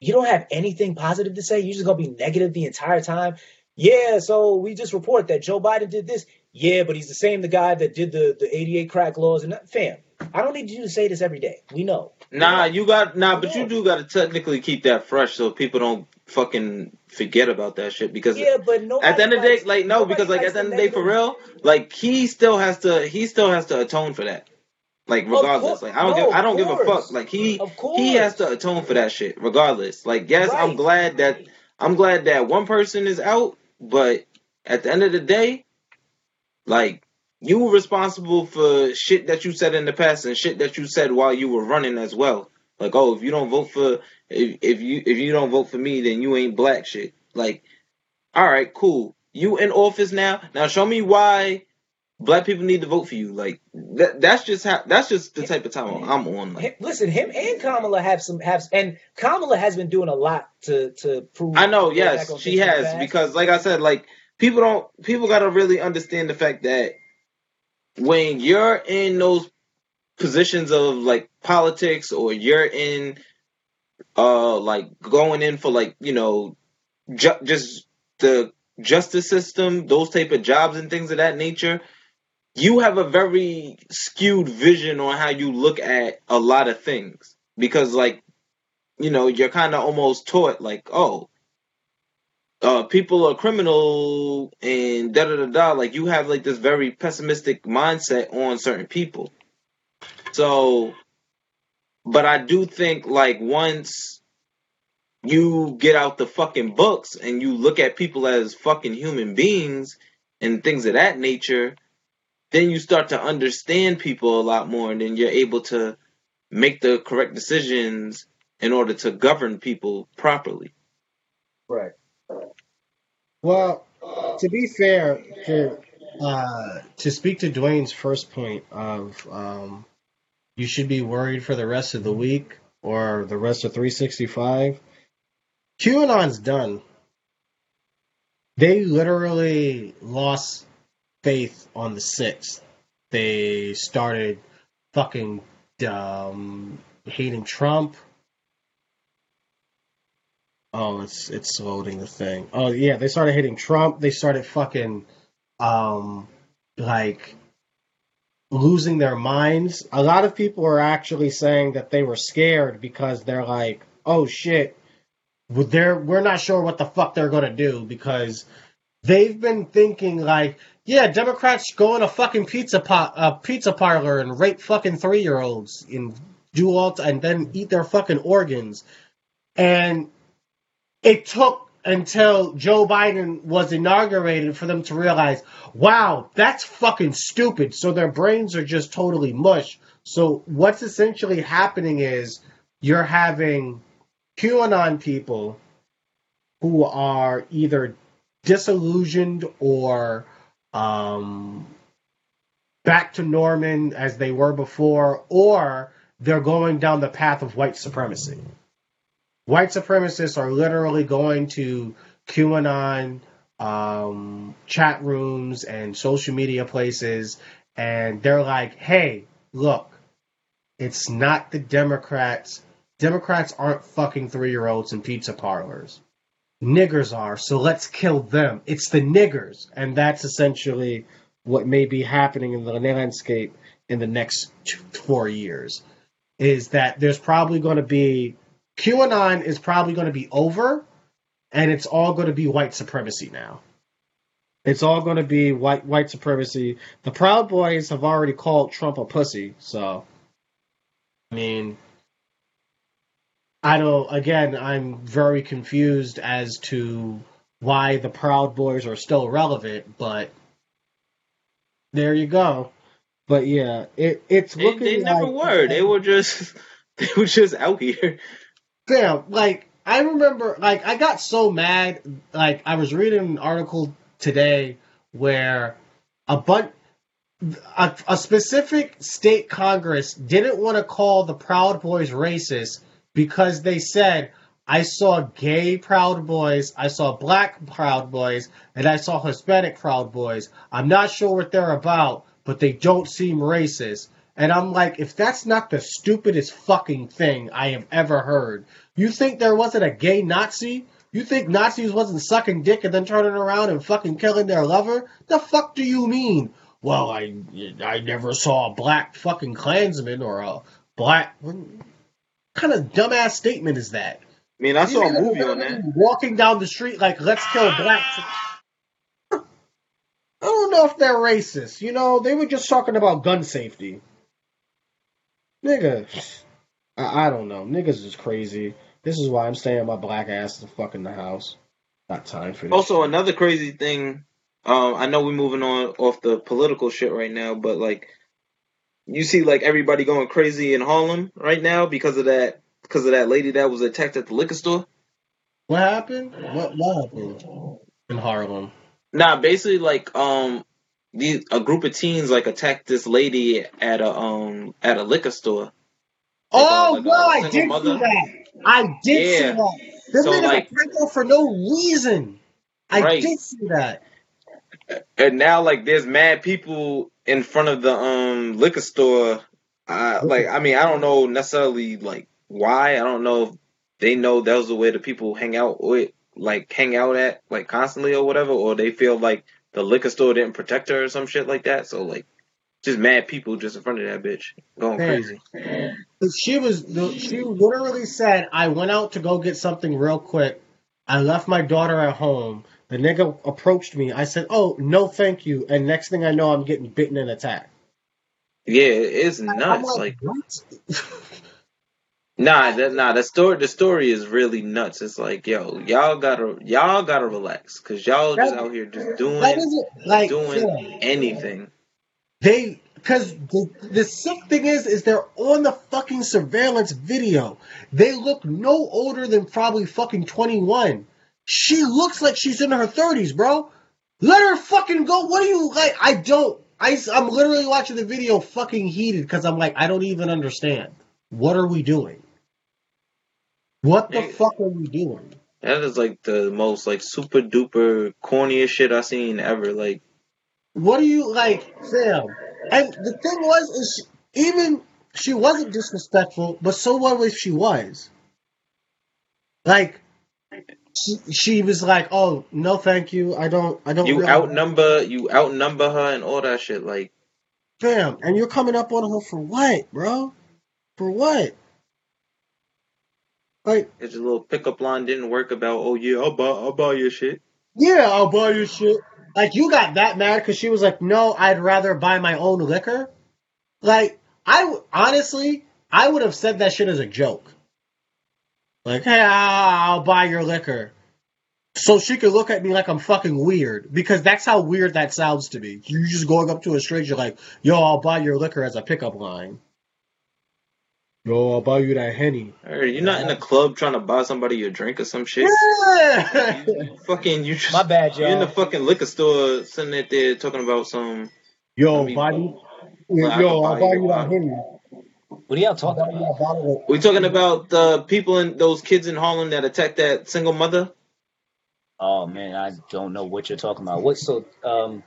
[SPEAKER 4] you don't have anything positive to say. You're just gonna be negative the entire time. Yeah, so we just report that Joe Biden did this. Yeah, but he's the same the guy that did the the 88 crack laws and that, fam. I don't need you to say this every day. We know.
[SPEAKER 3] Nah, you got nah, but you do got to technically keep that fresh so people don't fucking forget about that shit. Because
[SPEAKER 4] Yeah, but nobody
[SPEAKER 3] at the end of the day, like no, because like at the end of
[SPEAKER 4] the
[SPEAKER 3] day, for real, like he still has to, he still has to atone for that. Like regardless,
[SPEAKER 4] course-
[SPEAKER 3] like I don't
[SPEAKER 4] no,
[SPEAKER 3] give, I don't give a fuck. Like he, he has to atone for that shit regardless. Like yes, I'm glad that I'm glad that one person is out, but at the end of the day, like you were responsible for shit that you said in the past and shit that you said while you were running as well. Like, oh, if you don't vote for if, if you if you don't vote for me, then you ain't black shit. Like, all right, cool. You in office now. Now show me why black people need to vote for you. Like that that's just how that's just the type of time I'm on. Like
[SPEAKER 4] listen, him and Kamala have some have and Kamala has been doing a lot to to prove.
[SPEAKER 3] I know, yes, she
[SPEAKER 4] things in the
[SPEAKER 3] has because, like I said, like people don't people got to really understand the fact that when you're in those positions of like politics or you're in uh like going in for like you know ju- just the justice system, those type of jobs and things of that nature, you have a very skewed vision on how you look at a lot of things. Because like you know you're kind of almost taught like oh uh people are criminal and da da da da like you have like this very pessimistic mindset on certain people so but i do think like once you get out the fucking books and you look at people as fucking human beings and things of that nature then you start to understand people a lot more and then you're able to make the correct decisions in order to govern people properly
[SPEAKER 4] right.
[SPEAKER 5] Well, to be fair, to uh, to speak to Dwayne's first point of um, you should be worried for the rest of the week or the rest of 365. QAnon's done. They literally lost faith on the sixth. They started fucking um, hating Trump. Oh, it's it's loading the thing. Oh yeah, they started hating Trump. They started fucking um like losing their minds. A lot of people are actually saying that they were scared because they're like, "Oh shit, they're we're not sure what the fuck they're gonna do because they've been thinking like, yeah, Democrats go in a fucking pizza pot, a pizza parlor and rape fucking three year olds and do all and then eat their fucking organs, and it took until Joe Biden was inaugurated for them to realize, wow, that's fucking stupid. So their brains are just totally mush. So what's essentially happening is you're having QAnon people who are either disillusioned or um, back to Norman as they were before, or they're going down the path of white supremacy. White supremacists are literally going to QAnon um, chat rooms and social media places, and they're like, hey, look, it's not the Democrats. Democrats aren't fucking three year olds in pizza parlors. Niggers are, so let's kill them. It's the niggers. And that's essentially what may be happening in the landscape in the next two, four years. Is that there's probably going to be QAnon is probably going to be over, and it's all going to be white supremacy now. It's all going to be white white supremacy. The Proud Boys have already called Trump a pussy, so I mean, I don't. Again, I'm very confused as to why the Proud Boys are still relevant, but there you go. But yeah, it it's
[SPEAKER 3] They,
[SPEAKER 5] looking
[SPEAKER 3] they never
[SPEAKER 5] like
[SPEAKER 3] were. They were just they were just out here.
[SPEAKER 5] Damn, like I remember, like I got so mad. Like I was reading an article today where a bunch, a, a specific state congress didn't want to call the Proud Boys racist because they said I saw gay Proud Boys, I saw black Proud Boys, and I saw Hispanic Proud Boys. I'm not sure what they're about, but they don't seem racist. And I'm like, if that's not the stupidest fucking thing I have ever heard, you think there wasn't a gay Nazi? You think Nazis wasn't sucking dick and then turning around and fucking killing their lover? The fuck do you mean? Well, I I never saw a black fucking Klansman or a black. What kind of dumbass statement is that?
[SPEAKER 3] I mean, I saw a movie on that.
[SPEAKER 5] Walking down the street like, let's kill blacks. I don't know if they're racist. You know, they were just talking about gun safety. Nigga, I, I don't know. Niggas is crazy. This is why I'm staying my black ass the fuck in the house. Not time for this.
[SPEAKER 3] Also, another crazy thing. Um, I know we're moving on off the political shit right now, but like, you see, like everybody going crazy in Harlem right now because of that, because of that lady that was attacked at the liquor store.
[SPEAKER 5] What happened? What, what happened in Harlem?
[SPEAKER 3] Nah, basically, like, um, these a group of teens like attacked this lady at a um at a liquor store.
[SPEAKER 5] Oh,
[SPEAKER 3] like a-
[SPEAKER 5] no, I did
[SPEAKER 3] mother.
[SPEAKER 5] see that. I did see that. This
[SPEAKER 3] So, like-
[SPEAKER 5] a psycho for no reason. I
[SPEAKER 3] Right.
[SPEAKER 5] did see that.
[SPEAKER 3] and now like there's mad people in front of the um liquor store uh like i mean i don't know necessarily like why i don't know if they know that was the way the people hang out with like hang out at like constantly or whatever or they feel like the liquor store didn't protect her or some shit like that so like just mad people just in front of that bitch going
[SPEAKER 5] Man.
[SPEAKER 3] crazy
[SPEAKER 5] She was she literally said, "I went out to go get something real quick. I left my daughter at home. The nigga approached me. I said, "Oh, no, thank you." And next thing I know, I'm getting bitten and attacked.
[SPEAKER 3] yeah it's
[SPEAKER 5] I'm
[SPEAKER 3] nuts like
[SPEAKER 5] what?
[SPEAKER 3] Nah, that nah. The story, the story is really nuts. It's like, yo, y'all gotta, y'all gotta relax, cause y'all just out here just doing,
[SPEAKER 5] like
[SPEAKER 3] doing
[SPEAKER 5] yeah.
[SPEAKER 3] anything.
[SPEAKER 5] They because the the sick thing is is they're on the fucking surveillance video. They look no older than probably fucking twenty one. She looks like she's in her 30s, bro. Let her fucking go. What do you like? I don't. I, I'm literally watching the video fucking heated because I'm like, I don't even understand. What are we doing? What the
[SPEAKER 3] Yeah.
[SPEAKER 5] fuck are we doing?
[SPEAKER 3] That is like the most like super duper corniest shit I've seen ever. Like
[SPEAKER 5] What do you like, Sam? And the thing was, is she, even she wasn't disrespectful, but so what if she was? Like, she, she was like, "Oh no, thank you. I don't. I don't."
[SPEAKER 3] you
[SPEAKER 5] really-
[SPEAKER 3] outnumber you outnumber her and all that shit. Like
[SPEAKER 5] fam, and you're coming up on her for what, bro? For what? Like,
[SPEAKER 3] it's a little pickup line didn't work about. Oh yeah, I'll buy I'll buy your shit.
[SPEAKER 5] yeah, I'll buy your shit. Like, you got that mad because she was like, "No, I'd rather buy my own liquor." Like, I honestly, I would have said that shit as a joke. Like, hey, I'll I'll buy your liquor. So she could look at me like I'm fucking weird. Because that's how weird that sounds to me. You're just going up to a stranger like, yo, I'll buy your liquor as a pickup line. Yo, I'll buy you that Henny.
[SPEAKER 3] Or you're not in a club trying to buy somebody a drink or some shit.
[SPEAKER 5] Yeah.
[SPEAKER 3] You fucking you just
[SPEAKER 4] My bad,
[SPEAKER 3] you're in the fucking liquor store sitting there, there talking about some.
[SPEAKER 5] Yo,
[SPEAKER 3] I mean,
[SPEAKER 5] buy me.
[SPEAKER 3] well, I
[SPEAKER 5] Yo,
[SPEAKER 3] can
[SPEAKER 5] I'll
[SPEAKER 3] buy
[SPEAKER 5] buy
[SPEAKER 3] you
[SPEAKER 5] you
[SPEAKER 3] a
[SPEAKER 5] that
[SPEAKER 3] bottle.
[SPEAKER 5] Henny.
[SPEAKER 4] What are y'all talking about?
[SPEAKER 3] We talking about the people in those kids in Harlem that attacked that single mother.
[SPEAKER 4] Oh man, I don't know what you're talking about. What so? Um,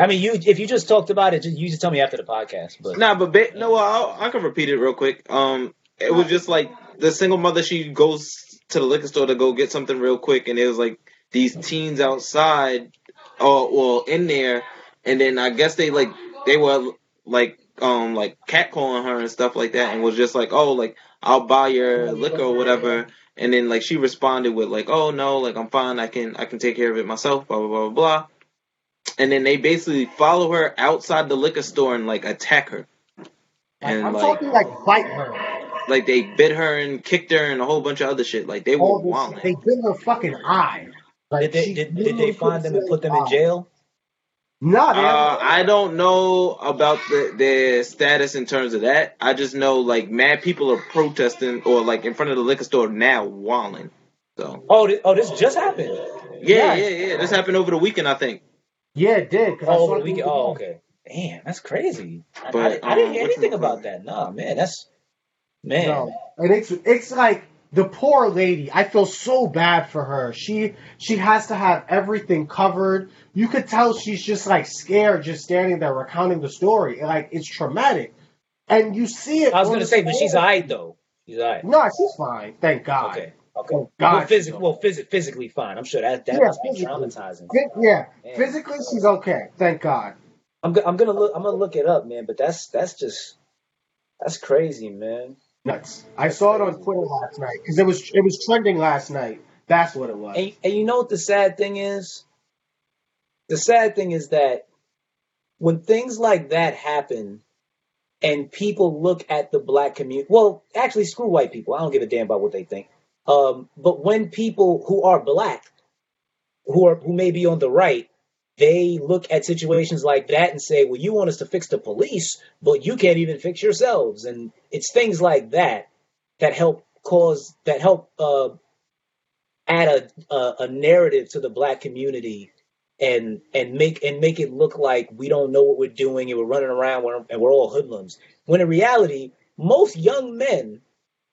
[SPEAKER 4] I mean, you if you just talked about it, you just tell me after the podcast. But
[SPEAKER 3] Nah, but ba- no, I'll, I can repeat it real quick. Um, it was just like the single mother. She goes to the liquor store to go get something real quick, and it was like these teens outside, or well, in there, and then I guess they like they were like um like catcalling her and stuff like that, and was just like, oh, like I'll buy your liquor or whatever. And then like she responded with like, oh no, like I'm fine, I can I can take care of it myself, blah blah blah blah. blah. And then they basically follow her outside the liquor store and like attack her. And
[SPEAKER 5] I'm
[SPEAKER 3] like
[SPEAKER 5] talking like bite her.
[SPEAKER 3] like they bit her and kicked her and a whole bunch of other shit. Like they were
[SPEAKER 5] All this,
[SPEAKER 3] wilding.
[SPEAKER 5] they bit her fucking eye. Like,
[SPEAKER 4] did they did, did they find them and put them in jail?
[SPEAKER 5] No,
[SPEAKER 3] Uh, I don't know about the, their status in terms of that. I just know like mad people are protesting or like in front of the liquor store now walling. So
[SPEAKER 4] Oh, thi- oh, this just happened.
[SPEAKER 3] yeah,
[SPEAKER 5] Yes.
[SPEAKER 3] yeah, yeah. This happened over the weekend, I think.
[SPEAKER 5] Yeah, it did. 'cause I
[SPEAKER 4] Oh,
[SPEAKER 5] saw
[SPEAKER 4] over
[SPEAKER 5] it
[SPEAKER 4] weekend. Oh, okay. Damn, that's crazy.
[SPEAKER 3] But,
[SPEAKER 4] I, didn't- I didn't
[SPEAKER 3] um,
[SPEAKER 4] hear anything about that. Nah, man, that's man.
[SPEAKER 5] No, and it's it's like the poor lady. I feel so bad for her. She she has to have everything covered. You could tell she's just like scared, just standing there recounting the story. Like it's traumatic, and you see it.
[SPEAKER 4] I was gonna
[SPEAKER 5] the
[SPEAKER 4] say, but she's
[SPEAKER 5] screen.
[SPEAKER 4] alright though. She's alright.
[SPEAKER 5] No, she's fine. Thank God.
[SPEAKER 4] Okay. Okay.
[SPEAKER 5] Oh, God,
[SPEAKER 4] well, physic- well, phys- physically fine. I'm sure that that
[SPEAKER 5] Yeah,
[SPEAKER 4] must be traumatizing.
[SPEAKER 5] Phys- Yeah,
[SPEAKER 4] Man.
[SPEAKER 5] physically she's okay. Thank God.
[SPEAKER 4] I'm go- I'm gonna look. I'm gonna look it up, man. But that's that's just that's crazy, man.
[SPEAKER 5] Nuts. I saw it on Twitter last night because it was it was trending last night. That's what it was.
[SPEAKER 4] And, and you know what the sad thing is? The sad thing is that when things like that happen and people look at the black community, well, actually, screw white people. I don't give a damn about what they think. Um, but when people who are black, who are who may be on the right, they look at situations like that and say, "Well, you want us to fix the police, but you can't even fix yourselves." And it's things like that that help cause that help uh, add a, a a narrative to the black community and and make and make it look like we don't know what we're doing and we're running around and we're all hoodlums. When in reality, most young men,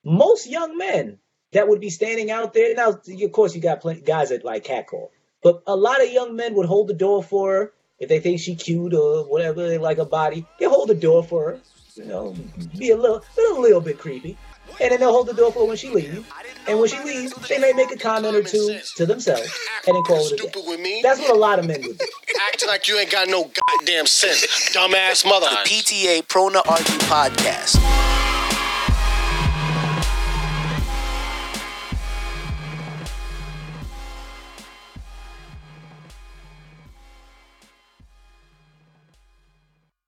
[SPEAKER 4] most young men that would be standing out there now, of course, you got plenty guys that like catcall, but a lot of young men would hold the door for her if they think she cute or whatever they like her body. They hold the door for her, you know, be a little a little bit creepy, and then they'll hold the door for her when she leaves. And when she leaves, they may make a comment or two to themselves and then call it a day.
[SPEAKER 2] Stupid with me.
[SPEAKER 4] That's what a lot of men would do.
[SPEAKER 2] Acting like you ain't got no goddamn sense, dumbass mother.
[SPEAKER 1] The PTA Prone to Argue Podcast.